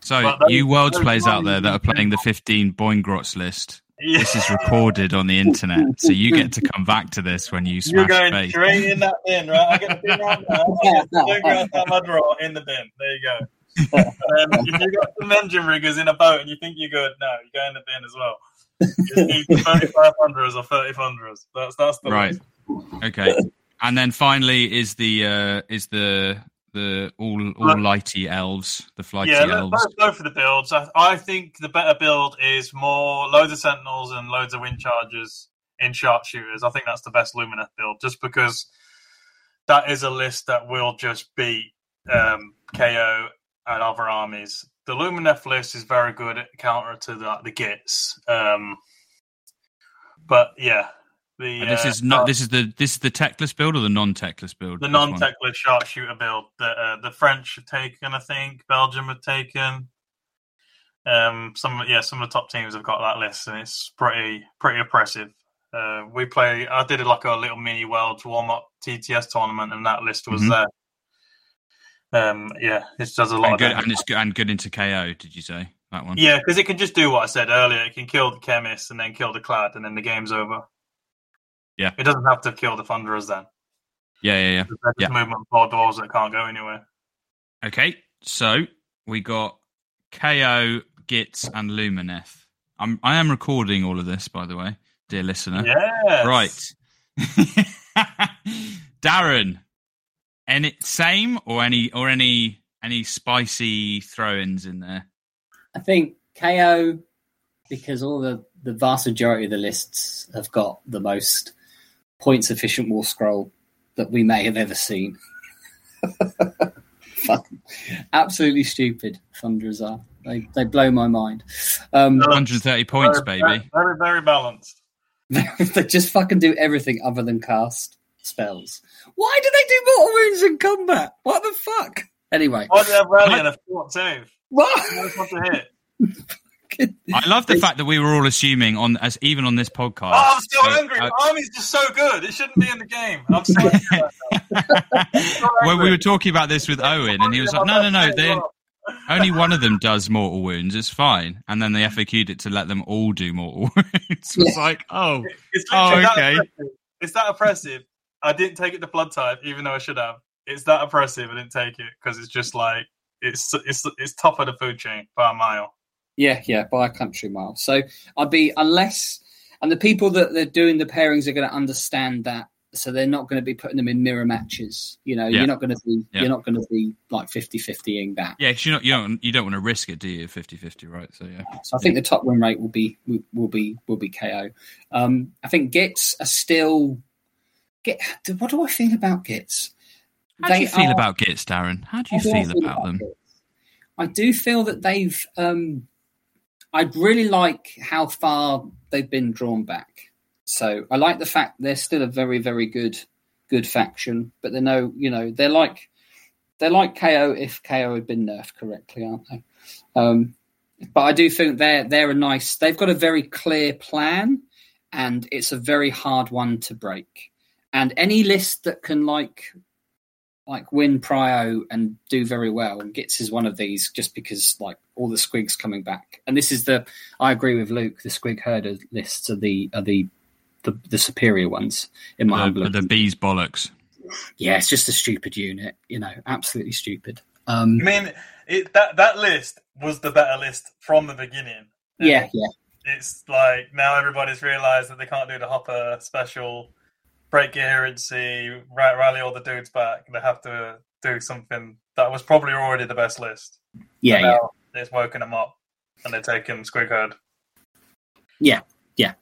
A: So
C: those-
A: you worlds players out there that are playing the 15 Boingrots list,
C: Yeah.
A: this is recorded on the internet, so you get to come back to this when you smash.
C: You're
A: smash
C: going
A: face.
C: straight in that bin, right? I get the bin right now. I get out my drawer in the bin. There you go. um, if you got some Endrinriggers in a boat and you think you're good, no, you go in the bin as well. Need 3500s or 3000s. That's that's the
A: Right. Okay, and then finally is the uh is the the all all lighty elves, the flighty
C: Yeah,
A: elves.
C: let's go for the builds. I, I think the better build is more loads of sentinels and loads of wind chargers in sharpshooters. I think that's the best Lumineth build, just because that is a list that will just beat um, KO and other armies. The Lumineth list is very good at counter to the, the Gits. Um, but yeah, the
A: this
C: uh,
A: is not this is the this is the techless build or the non-techless build.
C: the non-techless sharpshooter build that uh, the French have taken, I think. Belgium have taken. Um, some yeah, some of the top teams have got that list, and it's pretty pretty impressive. Uh, we play. I did like a little mini world warm up TTS tournament, and that list was
A: Mhm.
C: there. Um, yeah, it does a lot
A: And good, and it's good, and good into KO. Did you say that one?
C: Yeah, because it can just do what I said earlier. It can kill the Khemist and then kill the clad, and then the game's over.
A: Yeah.
C: it doesn't have to kill the thunderers then.
A: yeah, yeah, yeah.
C: They're just
A: Yeah.
C: movement for doors that can't go anywhere.
A: Okay, so we got KO, Gits, and Lumineth. I'm I am recording all of this, by the way, dear listener.
C: Yes.
A: Right, Darren. Any same or any or any any spicy throw-ins in there?
B: I think KO because all the the vast majority of the lists have got the most points efficient war scroll that we may have ever seen. Fucking absolutely stupid. Thunderers are they they blow my mind. Um,
A: 130 points,
C: Very-
A: baby.
C: Very, very balanced.
B: they just fucking do everything other than cast spells. Why do they do mortal wounds in combat? What the fuck? Anyway,
C: Why do they have rally and a fort save?
B: what?
C: Nice one to hit.
A: I love the fact that we were all assuming on as even on this podcast.
C: Oh, I'm so
A: uh,
C: angry.
A: uh,
C: The army's just so good. It shouldn't be in the game. I'm so angry. right now.
A: when we were talking about this with Owen, and he was like, "No, no, no, they only one of them does mortal wounds. It's fine." And then they FAQ'd it to let them all do mortal wounds. It's
B: Yeah.
A: like, oh,
C: It's
A: Oh,
C: literally that
A: okay.
C: oppressive. It's that oppressive. I didn't take it to Blood Tithe, even though I should have. It's that oppressive. I didn't take it because it's just like it's it's it's top of the food chain by a mile.
B: Yeah, yeah, by a country mile. So I'd be unless, and the people that they're doing the pairings are going to understand that. So they're not going to be putting them in mirror matches. You know,
A: Yeah.
B: you're not going to be,
A: Yeah.
B: you're not going to be like 50-50ing that.
A: yeah, 'cause you not you don't you don't want to risk it, do you? 50-50, right? So yeah,
B: So I think the top win rate will be will, will be will be KO. Um, I think Gits are still. Get what do I feel about Gits?
A: how do you feel
B: are-
A: about Gits, Darren? How do you
B: do
A: feel about them?
B: Gits? I do feel that they've. Um, I'd really like how far they've been drawn back. So I like the fact they're still a very, very good, good faction. But they're no, you know, they're like they're like KO if KO had been nerfed correctly, aren't they? Um, but I do think they're they're a nice. They've got a very clear plan, and it's a very hard one to break. And any list that can like like win prio and do very well and gets is one of these just because like all the squigs coming back. And this is the i agree with luke the squig herder lists are the are the the, the superior ones in my humble
A: The, the bees bollocks.
B: yeah it's just a stupid unit you know absolutely stupid. Um
C: I mean, it, that that list was the better list from the beginning.
B: yeah yeah.
C: It's like now everybody's realised that they can't do the hopper special, break coherency, ra- rally all the dudes back. They have to do something that was probably already the best list.
B: yeah yeah
C: It's woken them up, and they're taking Squig Herd.
B: Yeah, yeah.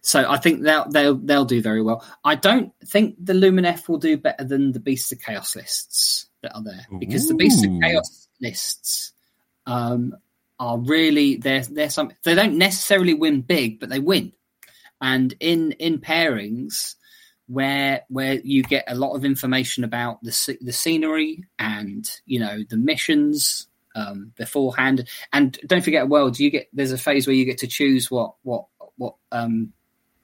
B: So I think they'll they'll they'll do very well. I don't think the Lumineth will do better than the Beasts of Chaos lists that are there because the Beasts of Chaos lists um, are really they're they're some they don't necessarily win big, but they win. And in in pairings where where you get a lot of information about the the scenery and you know the missions um, beforehand. And don't forget, world you get there's a phase where you get to choose what what what um,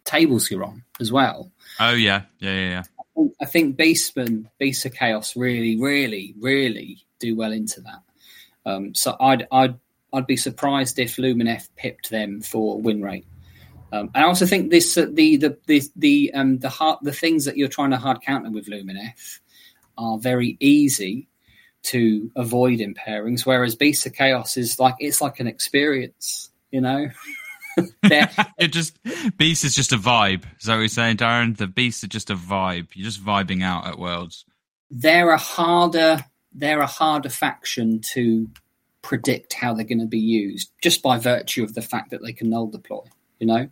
B: tables you're on as well.
A: Oh yeah, yeah, yeah, yeah.
B: I think Beastman, Beast of Chaos, really, really, really do well into that. Um, so I'd I'd I'd be surprised if Lumineth pipped them for win rate. Um, and I also think this uh, the the the the um, the hard the things that you're trying to hard counter with Lumineth are very easy to avoid in pairings, whereas Beast of Chaos is like it's like an experience, you know.
A: It just beast is just a vibe. Is that what you're saying, Darren? The beast is just a vibe. You're just vibing out at worlds.
B: they're a harder they're a harder faction to predict how they're going to be used just by virtue of the fact that they can null deploy you know?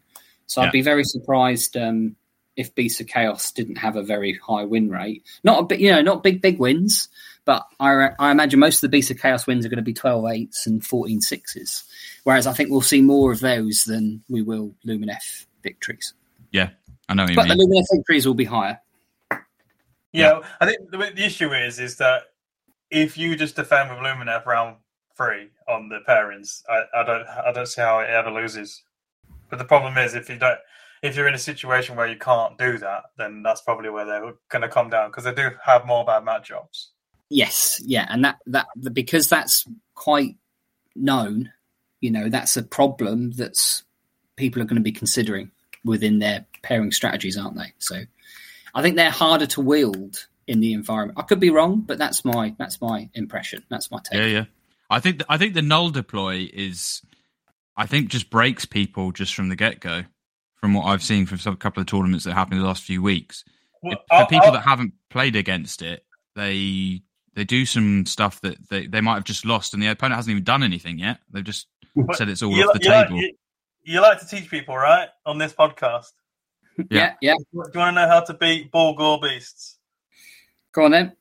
B: So
A: Yeah.
B: i'd be very surprised um, if Beast of chaos didn't have a very high win rate. Not a bit you know not big big wins but I, I imagine most of the Beast of chaos wins are going to be 12 eights and 14 sixes. Whereas i think we'll see more of those than we will Lumineth victories.
A: Yeah, I know what you
B: but the
A: mean.
B: Lumineth victories will be higher.
C: Yeah, I think the, the issue is is that if you just defend with Lumineth round three on the pairings, I, I don't I don't see how it ever loses. But the problem is if you don't if you're in a situation where you can't do that, then that's probably where they're going to come down because they do have more bad matchups.
B: Yes, yeah, and that that because that's quite known. You know, that's a problem that's people are going to be considering within their pairing strategies, aren't they? So, I think they're harder to wield in the environment. I could be wrong, but that's my that's my impression. That's my take.
A: Yeah, yeah. I think th- I think the null deploy is, I think, just breaks people just from the get go. From what I've seen from some couple of tournaments that happened in the last few weeks,
C: Well,
A: If- for
C: I'll-
A: people
C: I'll-
A: that haven't played against it, they they do some stuff that they, they might have just lost, and the opponent hasn't even done anything yet. They've just
C: But
A: said it's all off the
C: you like-
A: table.
C: you- you like to teach people, right? On this podcast.
B: Yeah, yeah.
C: Do you want to know how to beat Bullgor beasts?
B: Go on then.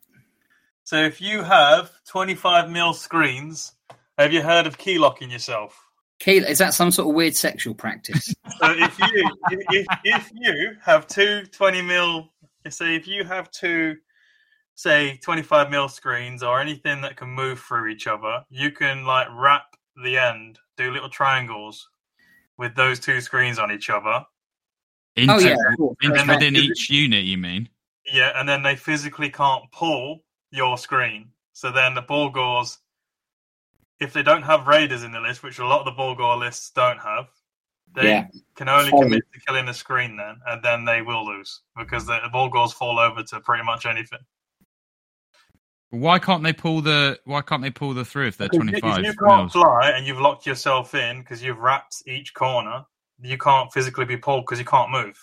C: So if you have 25 mil screens, have you heard of key locking yourself?
B: Keela, is that some sort of weird sexual practice?
C: So if you if, if, if you have two 20 mil, say if you have two, say 25 mil screens or anything that can move through each other, you can like wrap the end, do little triangles with those two screens on each other.
A: Into,
B: oh yeah, cool.
A: into
C: And then-
A: within each unit, you mean?
C: Yeah, and then they physically can't pull your screen. So then the Bullgors, if they don't have raiders in the list, which a lot of the Bullgor lists don't have, they
B: Yeah.
C: can only
B: Sorry.
C: commit to killing the screen then, and then they will lose because the, the Bullgors fall over to pretty much anything.
A: Why can't they pull the Why can't they pull the through if they're
C: Because
A: twenty
C: if
A: five
C: you can't
A: mils?
C: fly and you've locked yourself in because you've wrapped each corner, you can't physically be pulled because you can't move.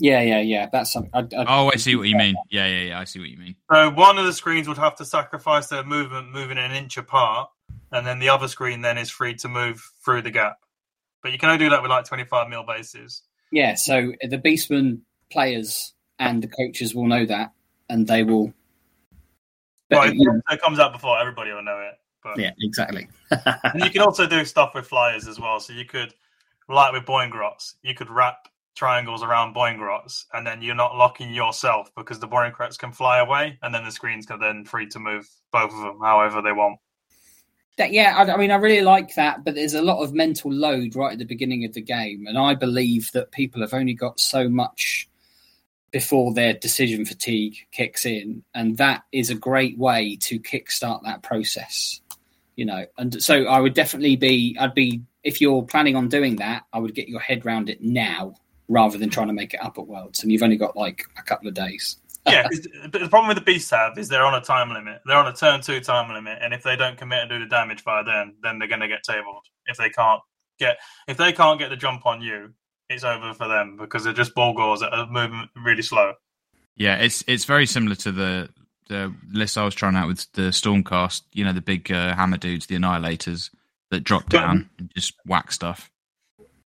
B: Yeah, yeah, yeah. That's something. I, I,
A: Oh, I see what you mean. Yeah, yeah, yeah. I see what you mean.
C: So one of the screens would have to sacrifice their movement, moving an inch apart, and then the other screen then is free to move through the gap. But you can only do that with like 25 mil bases.
B: Yeah, so the Beastman players and the coaches will know that, and they will. But,
C: Well, it,
B: you know,
C: it comes out before everybody will know it. But
B: yeah, exactly.
C: and you can also do stuff with flyers as well. So you could, like with Boingrots, you could wrap triangles around Boingrots, and then you're not locking yourself because the Boingrots can fly away, and then the screens can then free to move both of them however they want.
B: That, yeah, I, I mean, I really like that, but there's a lot of mental load right at the beginning of the game, and I believe that people have only got so much before their decision fatigue kicks in, and that is a great way to kickstart that process. You know, and so I would definitely be, I'd be, if you're planning on doing that, I would get your head around it now rather than trying to make it up at Worlds, and you've only got like a couple of days.
C: Yeah, 'cause the the problem with the beasts have is they're on a time limit. They're on a turn two time limit, and if they don't commit and do the damage by then, then they're going to get tabled. If they can't get, if they can't get the jump on you, it's over for them because they're just Bullgors that are moving really slow.
A: Yeah, it's it's very similar to the the list I was trying out with the Stormcast. You know, the big uh, hammer dudes, the Annihilators that drop down and just whack stuff.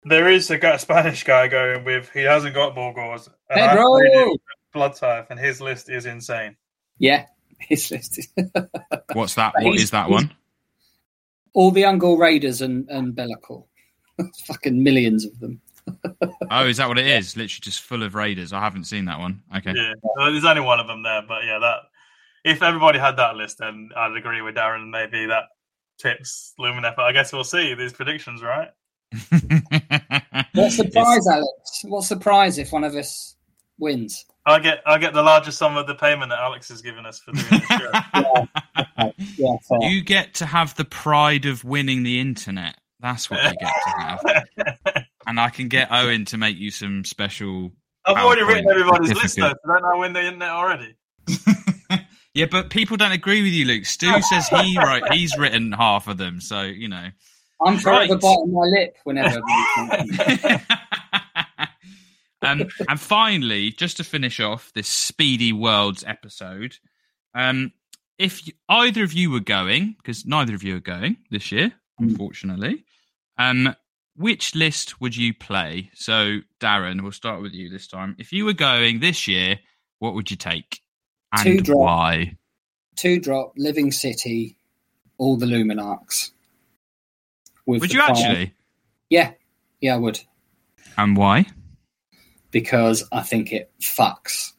C: There is a guy, Spanish guy going with he hasn't got Bullgors. and I
B: Pedro!
C: Played Blood Tithe, and his list is insane.
B: Yeah, his list is
A: What's that?
B: But
A: What
B: he's-
A: is that one?
B: all the Ungor Raiders and and Bellicor. Fucking millions of them.
A: Oh, is that what it is? Literally just full of raiders. I haven't seen that one. Okay.
C: Yeah, uh, there's only one of them there, but yeah, that if everybody had that list, then I'd agree with Darren. Maybe that tips Lumineth. But I guess we'll see these predictions, right?
B: What's the prize, Alex? What's the prize if one of us wins?
C: I get I get the largest sum of the payment that Alex has given us for doing this show.
B: Yeah, fair.
A: you get to have the pride of winning the internet. That's what you get to have. and I can get Owen to make you some special.
C: I've already written everybody's list though.
A: certificate.
C: So don't I win the internet already?
A: yeah, but people don't agree with you, Luke. Stu says he wrote, he's written half of them, so you know.
B: I'm trying
A: Right.
B: bite my lip whenever.
A: Um, and finally, just to finish off this Speedy Worlds episode, um, if you, either of you were going, because neither of you are going this year, unfortunately, um, which list would you play? So, Darren, we'll start with you this time. If you were going this year, what would you take, and
B: Two drop.
A: why?
B: Two drop, Living City, all the Luminarks.
A: Would you
B: prize-
A: actually?
B: Yeah, yeah, I would
A: And why?
B: Because I think it fucks.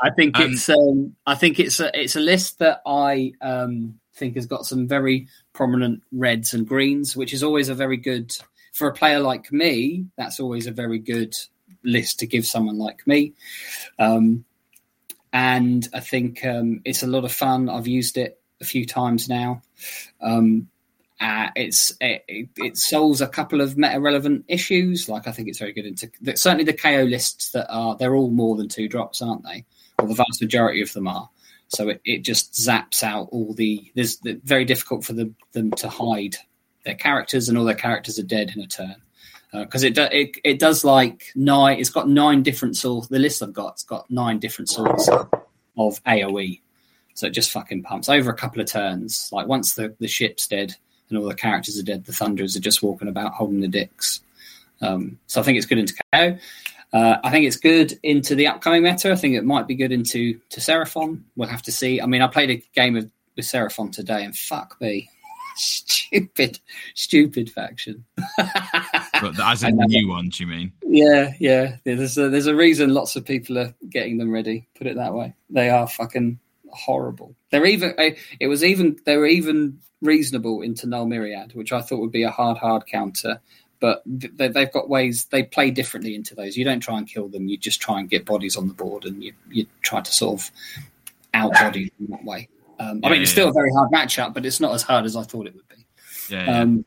B: I think
A: Um,
B: it's um, I think it's a it's a list that I um, think has got some very prominent reds and greens, which is always a very good for a player like me. That's always a very good list to give someone like me. Um, and I think um, it's a lot of fun. I've used it a few times now. Um, uh, it's it, it, solves a couple of meta relevant issues. Like I think it's very good into certainly the KO lists that are they're all more than two drops, aren't they? Or the vast majority of them are. So it, it just zaps out all the. There's the, very difficult for them them to hide their characters, and all their characters are dead in a turn because it, do, it it does like nine. It's got nine different sorts. The list I've got, it's got nine different sorts of AOE. So it just fucking pumps over a couple of turns. Like once the, the ship's dead and all the characters are dead, the Thunderers are just walking about holding the dicks. Um, so I think it's good into KO. Uh, I think it's good into the upcoming meta. I think it might be good into to Seraphon. We'll have to see. I mean, I played a game of, with Seraphon today, and fuck me, stupid, stupid faction.
A: But as in the new ones, you mean?
B: Yeah, yeah. There's a, there's a reason lots of people are getting them ready. Put it that way. They are fucking horrible. They're even. eh, It was even. They were even reasonable into Null Myriad, which I thought would be a hard, hard counter. But they, they've got ways. They play differently into those. You don't try and kill them. You just try and get bodies on the board, and you you try to sort of outbody them that way. Um, I
A: Yeah,
B: mean, it's
A: yeah,
B: still
A: yeah.
B: a very hard matchup, but it's not as hard as I thought it would be.
A: Yeah. yeah.
B: Um,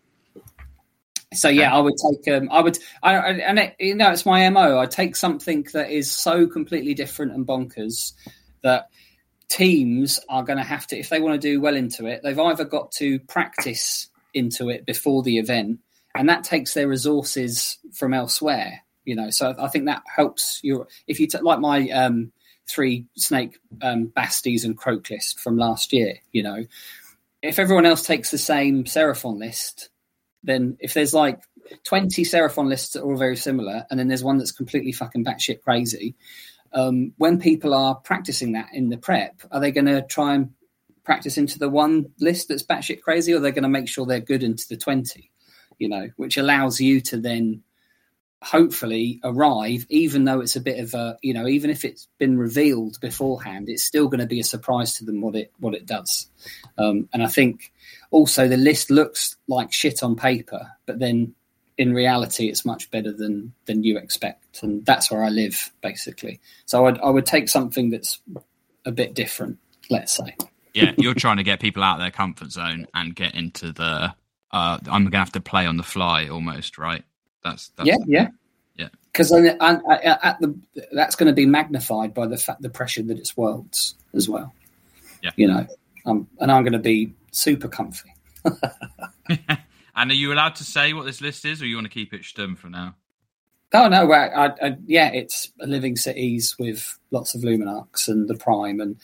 B: so yeah, I would take. Um, I would, I, I, and it, you know, it's my mo. I take something that is so completely different and bonkers that teams are going to have to, if they want to do well into it, they've either got to practice into it before the event, and that takes their resources from elsewhere. You know, so I think that helps your. If you t- like my um, three snake um, basties and Kroak list from last year, you know, if everyone else takes the same Seraphon list, then if there's like 20 Seraphon lists that are all very similar, and then there's one that's completely fucking batshit crazy, um, when people are practicing that in the prep, are they going to try and practice into the one list that's batshit crazy, or they're going to make sure they're good into the 20? You know, which allows you to then hopefully arrive, even though it's a bit of a, you know, even if it's been revealed beforehand, it's still going to be a surprise to them what it what it does. Um, and I think also the list looks like shit on paper, but then in reality, it's much better than than you expect, and that's where I live basically. So I'd, I would take something that's a bit different, let's say.
A: yeah, you're trying to get people out of their comfort zone and get into the. Uh, I'm gonna have to play on the fly almost, right? That's, that's
B: yeah, yeah,
A: yeah.
B: Because then and, uh, at the that's going to be magnified by the fact the pressure that it's worlds as well.
A: Yeah.
B: you know, um, and I'm going to be super comfy.
A: And are you allowed to say what this list is, or you want to keep it stum for now?
B: Oh no, I, I, yeah, it's living cities with lots of luminarks and the prime, and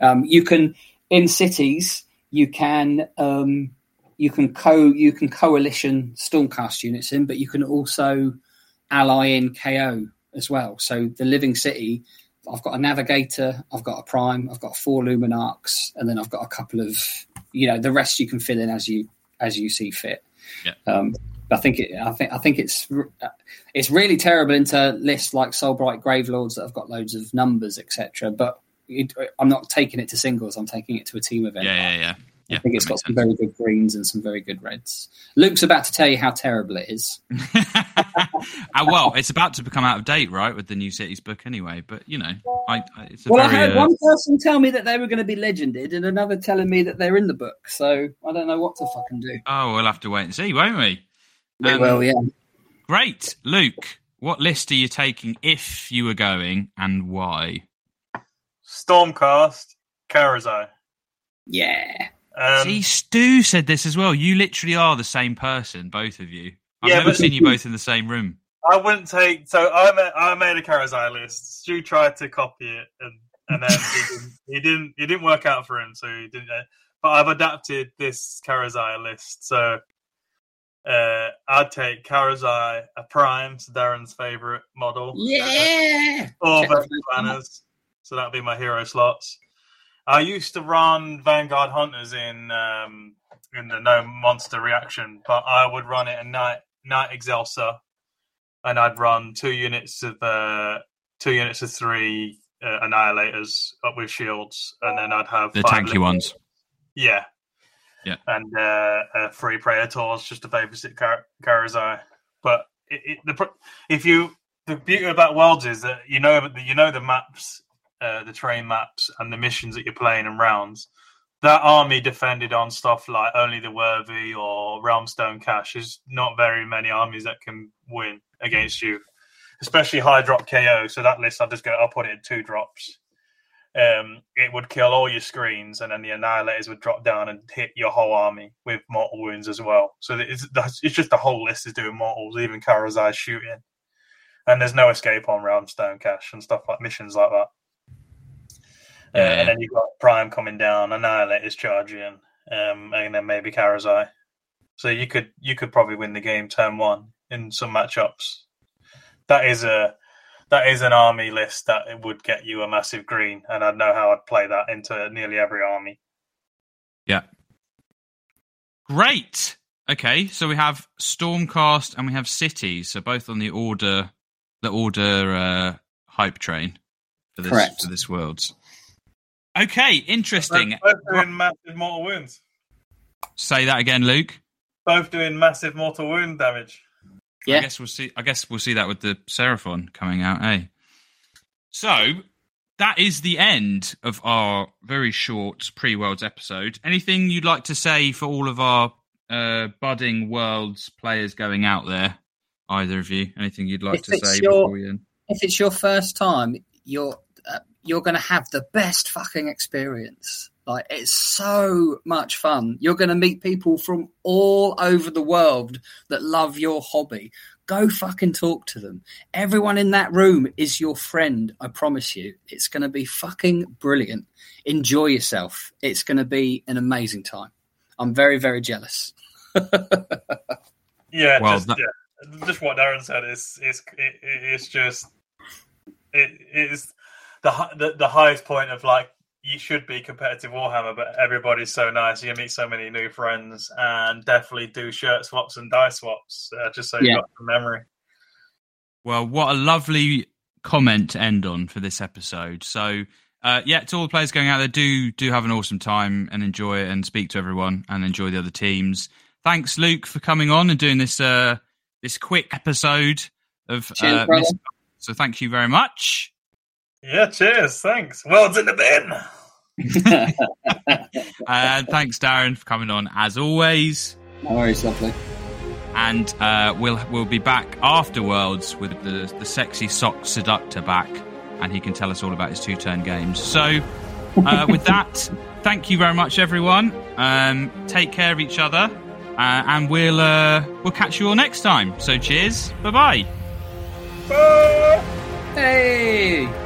B: um, you can in cities you can um, you can co you can coalition stormcast units in, but you can also ally in KO as well. So the living city, I've got a navigator, I've got a prime, I've got four luminarks, and then I've got a couple of you know the rest you can fill in as you as you see fit.
A: Yeah.
B: Um, I think it, I think I think it's it's really terrible into lists like Soulblight Gravelords that have got loads of numbers, etc. But it, I'm not taking it to singles. I'm taking it to a team event.
A: Yeah, yeah, yeah. Yeah
B: I think it's got
A: makes
B: some very good greens and some very good reds. Luke's about to tell you how terrible it is.
A: Uh, well, it's about to become out of date, right, with the new cities book anyway. But you know, I, I it's a
B: Well, I
A: very.
B: heard
A: uh,
B: one person tell me that they were going to be legended, and another telling me that they're in the book. So I don't know what to fucking do.
A: Oh, we'll have to wait and see, won't we?
B: We
A: Um,
B: will, yeah.
A: Great, Luke. What list are you taking if you were going, and why?
C: Stormcast, Karazai.
B: Yeah.
C: Um,
A: See, Stu said this as well. You literally are the same person, both of you. I've
C: Yeah,
A: never
C: but-
A: seen you both in the same room.
C: I wouldn't take. So I made, I made a Karazai list. Stu tried to copy it, and and then he didn't. He didn't. It didn't work out for him, so he didn't. uh, But I've adapted this Karazai list. So uh, I'd take Karazai, a Prime, so Darren's favorite model.
B: Yeah.
C: Or
B: Check
C: Vector. Planners. So that'd be my hero slots. I used to run Vanguard Hunters in um, in the no monster reaction, but I would run it a night Knight-Excelsior, and I'd run two units of uh, two units of three uh, annihilators up with shields, and then I'd have
A: The
C: five
A: tanky
C: little-
A: ones.
C: Yeah,
A: Yeah.
C: and uh, uh, three predators just to babysit Kar- Karazai. But it, it, the if you the beauty about Worlds is that you know you know the maps, uh, the terrain maps, and the missions that you're playing and rounds. That army defended on stuff like only the worthy or Realmstone Cache. There's not very many armies that can win against you, especially high drop KO. So that list, I'll just go. I'll put it in two drops. Um, it would kill all your screens, and then the annihilators would drop down and hit your whole army with mortal wounds as well. So it's it's just the whole list is doing mortals, even Karazai shooting, and there's no escape on Realmstone Cache and stuff like missions like that. Uh,
A: Yeah.
C: and then you've got Prime coming down, Annihilators charging, um, and then maybe Karazai. So you could you could probably win the game turn one in some matchups. That is a that is an army list that it would get you a massive green, and I know how I'd play that into nearly every army.
A: Yeah. Great. Okay, so we have Stormcast and we have Cities, so both on the order, the order uh, hype train for this
B: Correct.
A: for this worlds. Okay, interesting.
C: Both doing massive mortal wounds.
A: Say that again, Luke.
C: Both doing massive mortal wound damage.
B: Yeah.
A: I guess we'll see. I guess we'll see that with the Seraphon coming out. Eh. So that is the end of our very short pre-worlds episode. Anything you'd like to say for all of our uh, budding worlds players going out there? Either of you? Anything you'd like
B: If
A: to say
B: your-
A: before we end?
B: if it's your first time, you're you're going to have the best fucking experience. Like it's so much fun. You're going to meet people from all over the world that love your hobby. Go fucking talk to them. Everyone in that room is your friend. I promise you. It's going to be fucking brilliant. Enjoy yourself. It's going to be an amazing time. I'm very very jealous.
C: Yeah,
A: Well,
C: just,
A: that-
C: yeah, just what Darren said is is it, it- it's just it is the, the the highest point of like you should be competitive Warhammer, but everybody's so nice. You meet so many new friends, and definitely do shirt swaps and die swaps, uh, just so you've got the memory.
A: Well, what a lovely comment to end on for this episode. So, uh, yeah, to all the players going out there, do do have an awesome time and enjoy it, and speak to everyone and enjoy the other teams. Thanks, Luke, for coming on and doing this uh, this quick episode of
B: Cheers,
A: uh, So, thank you very much.
C: Yeah, cheers, thanks. World's in the bin.
A: And thanks, Darren, for coming on as always.
B: no worries, lovely.
A: And uh, we'll we'll be back after Worlds with the the sexy sock seductor back, and he can tell us all about his two turn games. So, uh, with that, thank you very much, everyone. Um, take care of each other, uh, and we'll uh, we'll catch you all next time. So, cheers, bye bye.
B: Hey.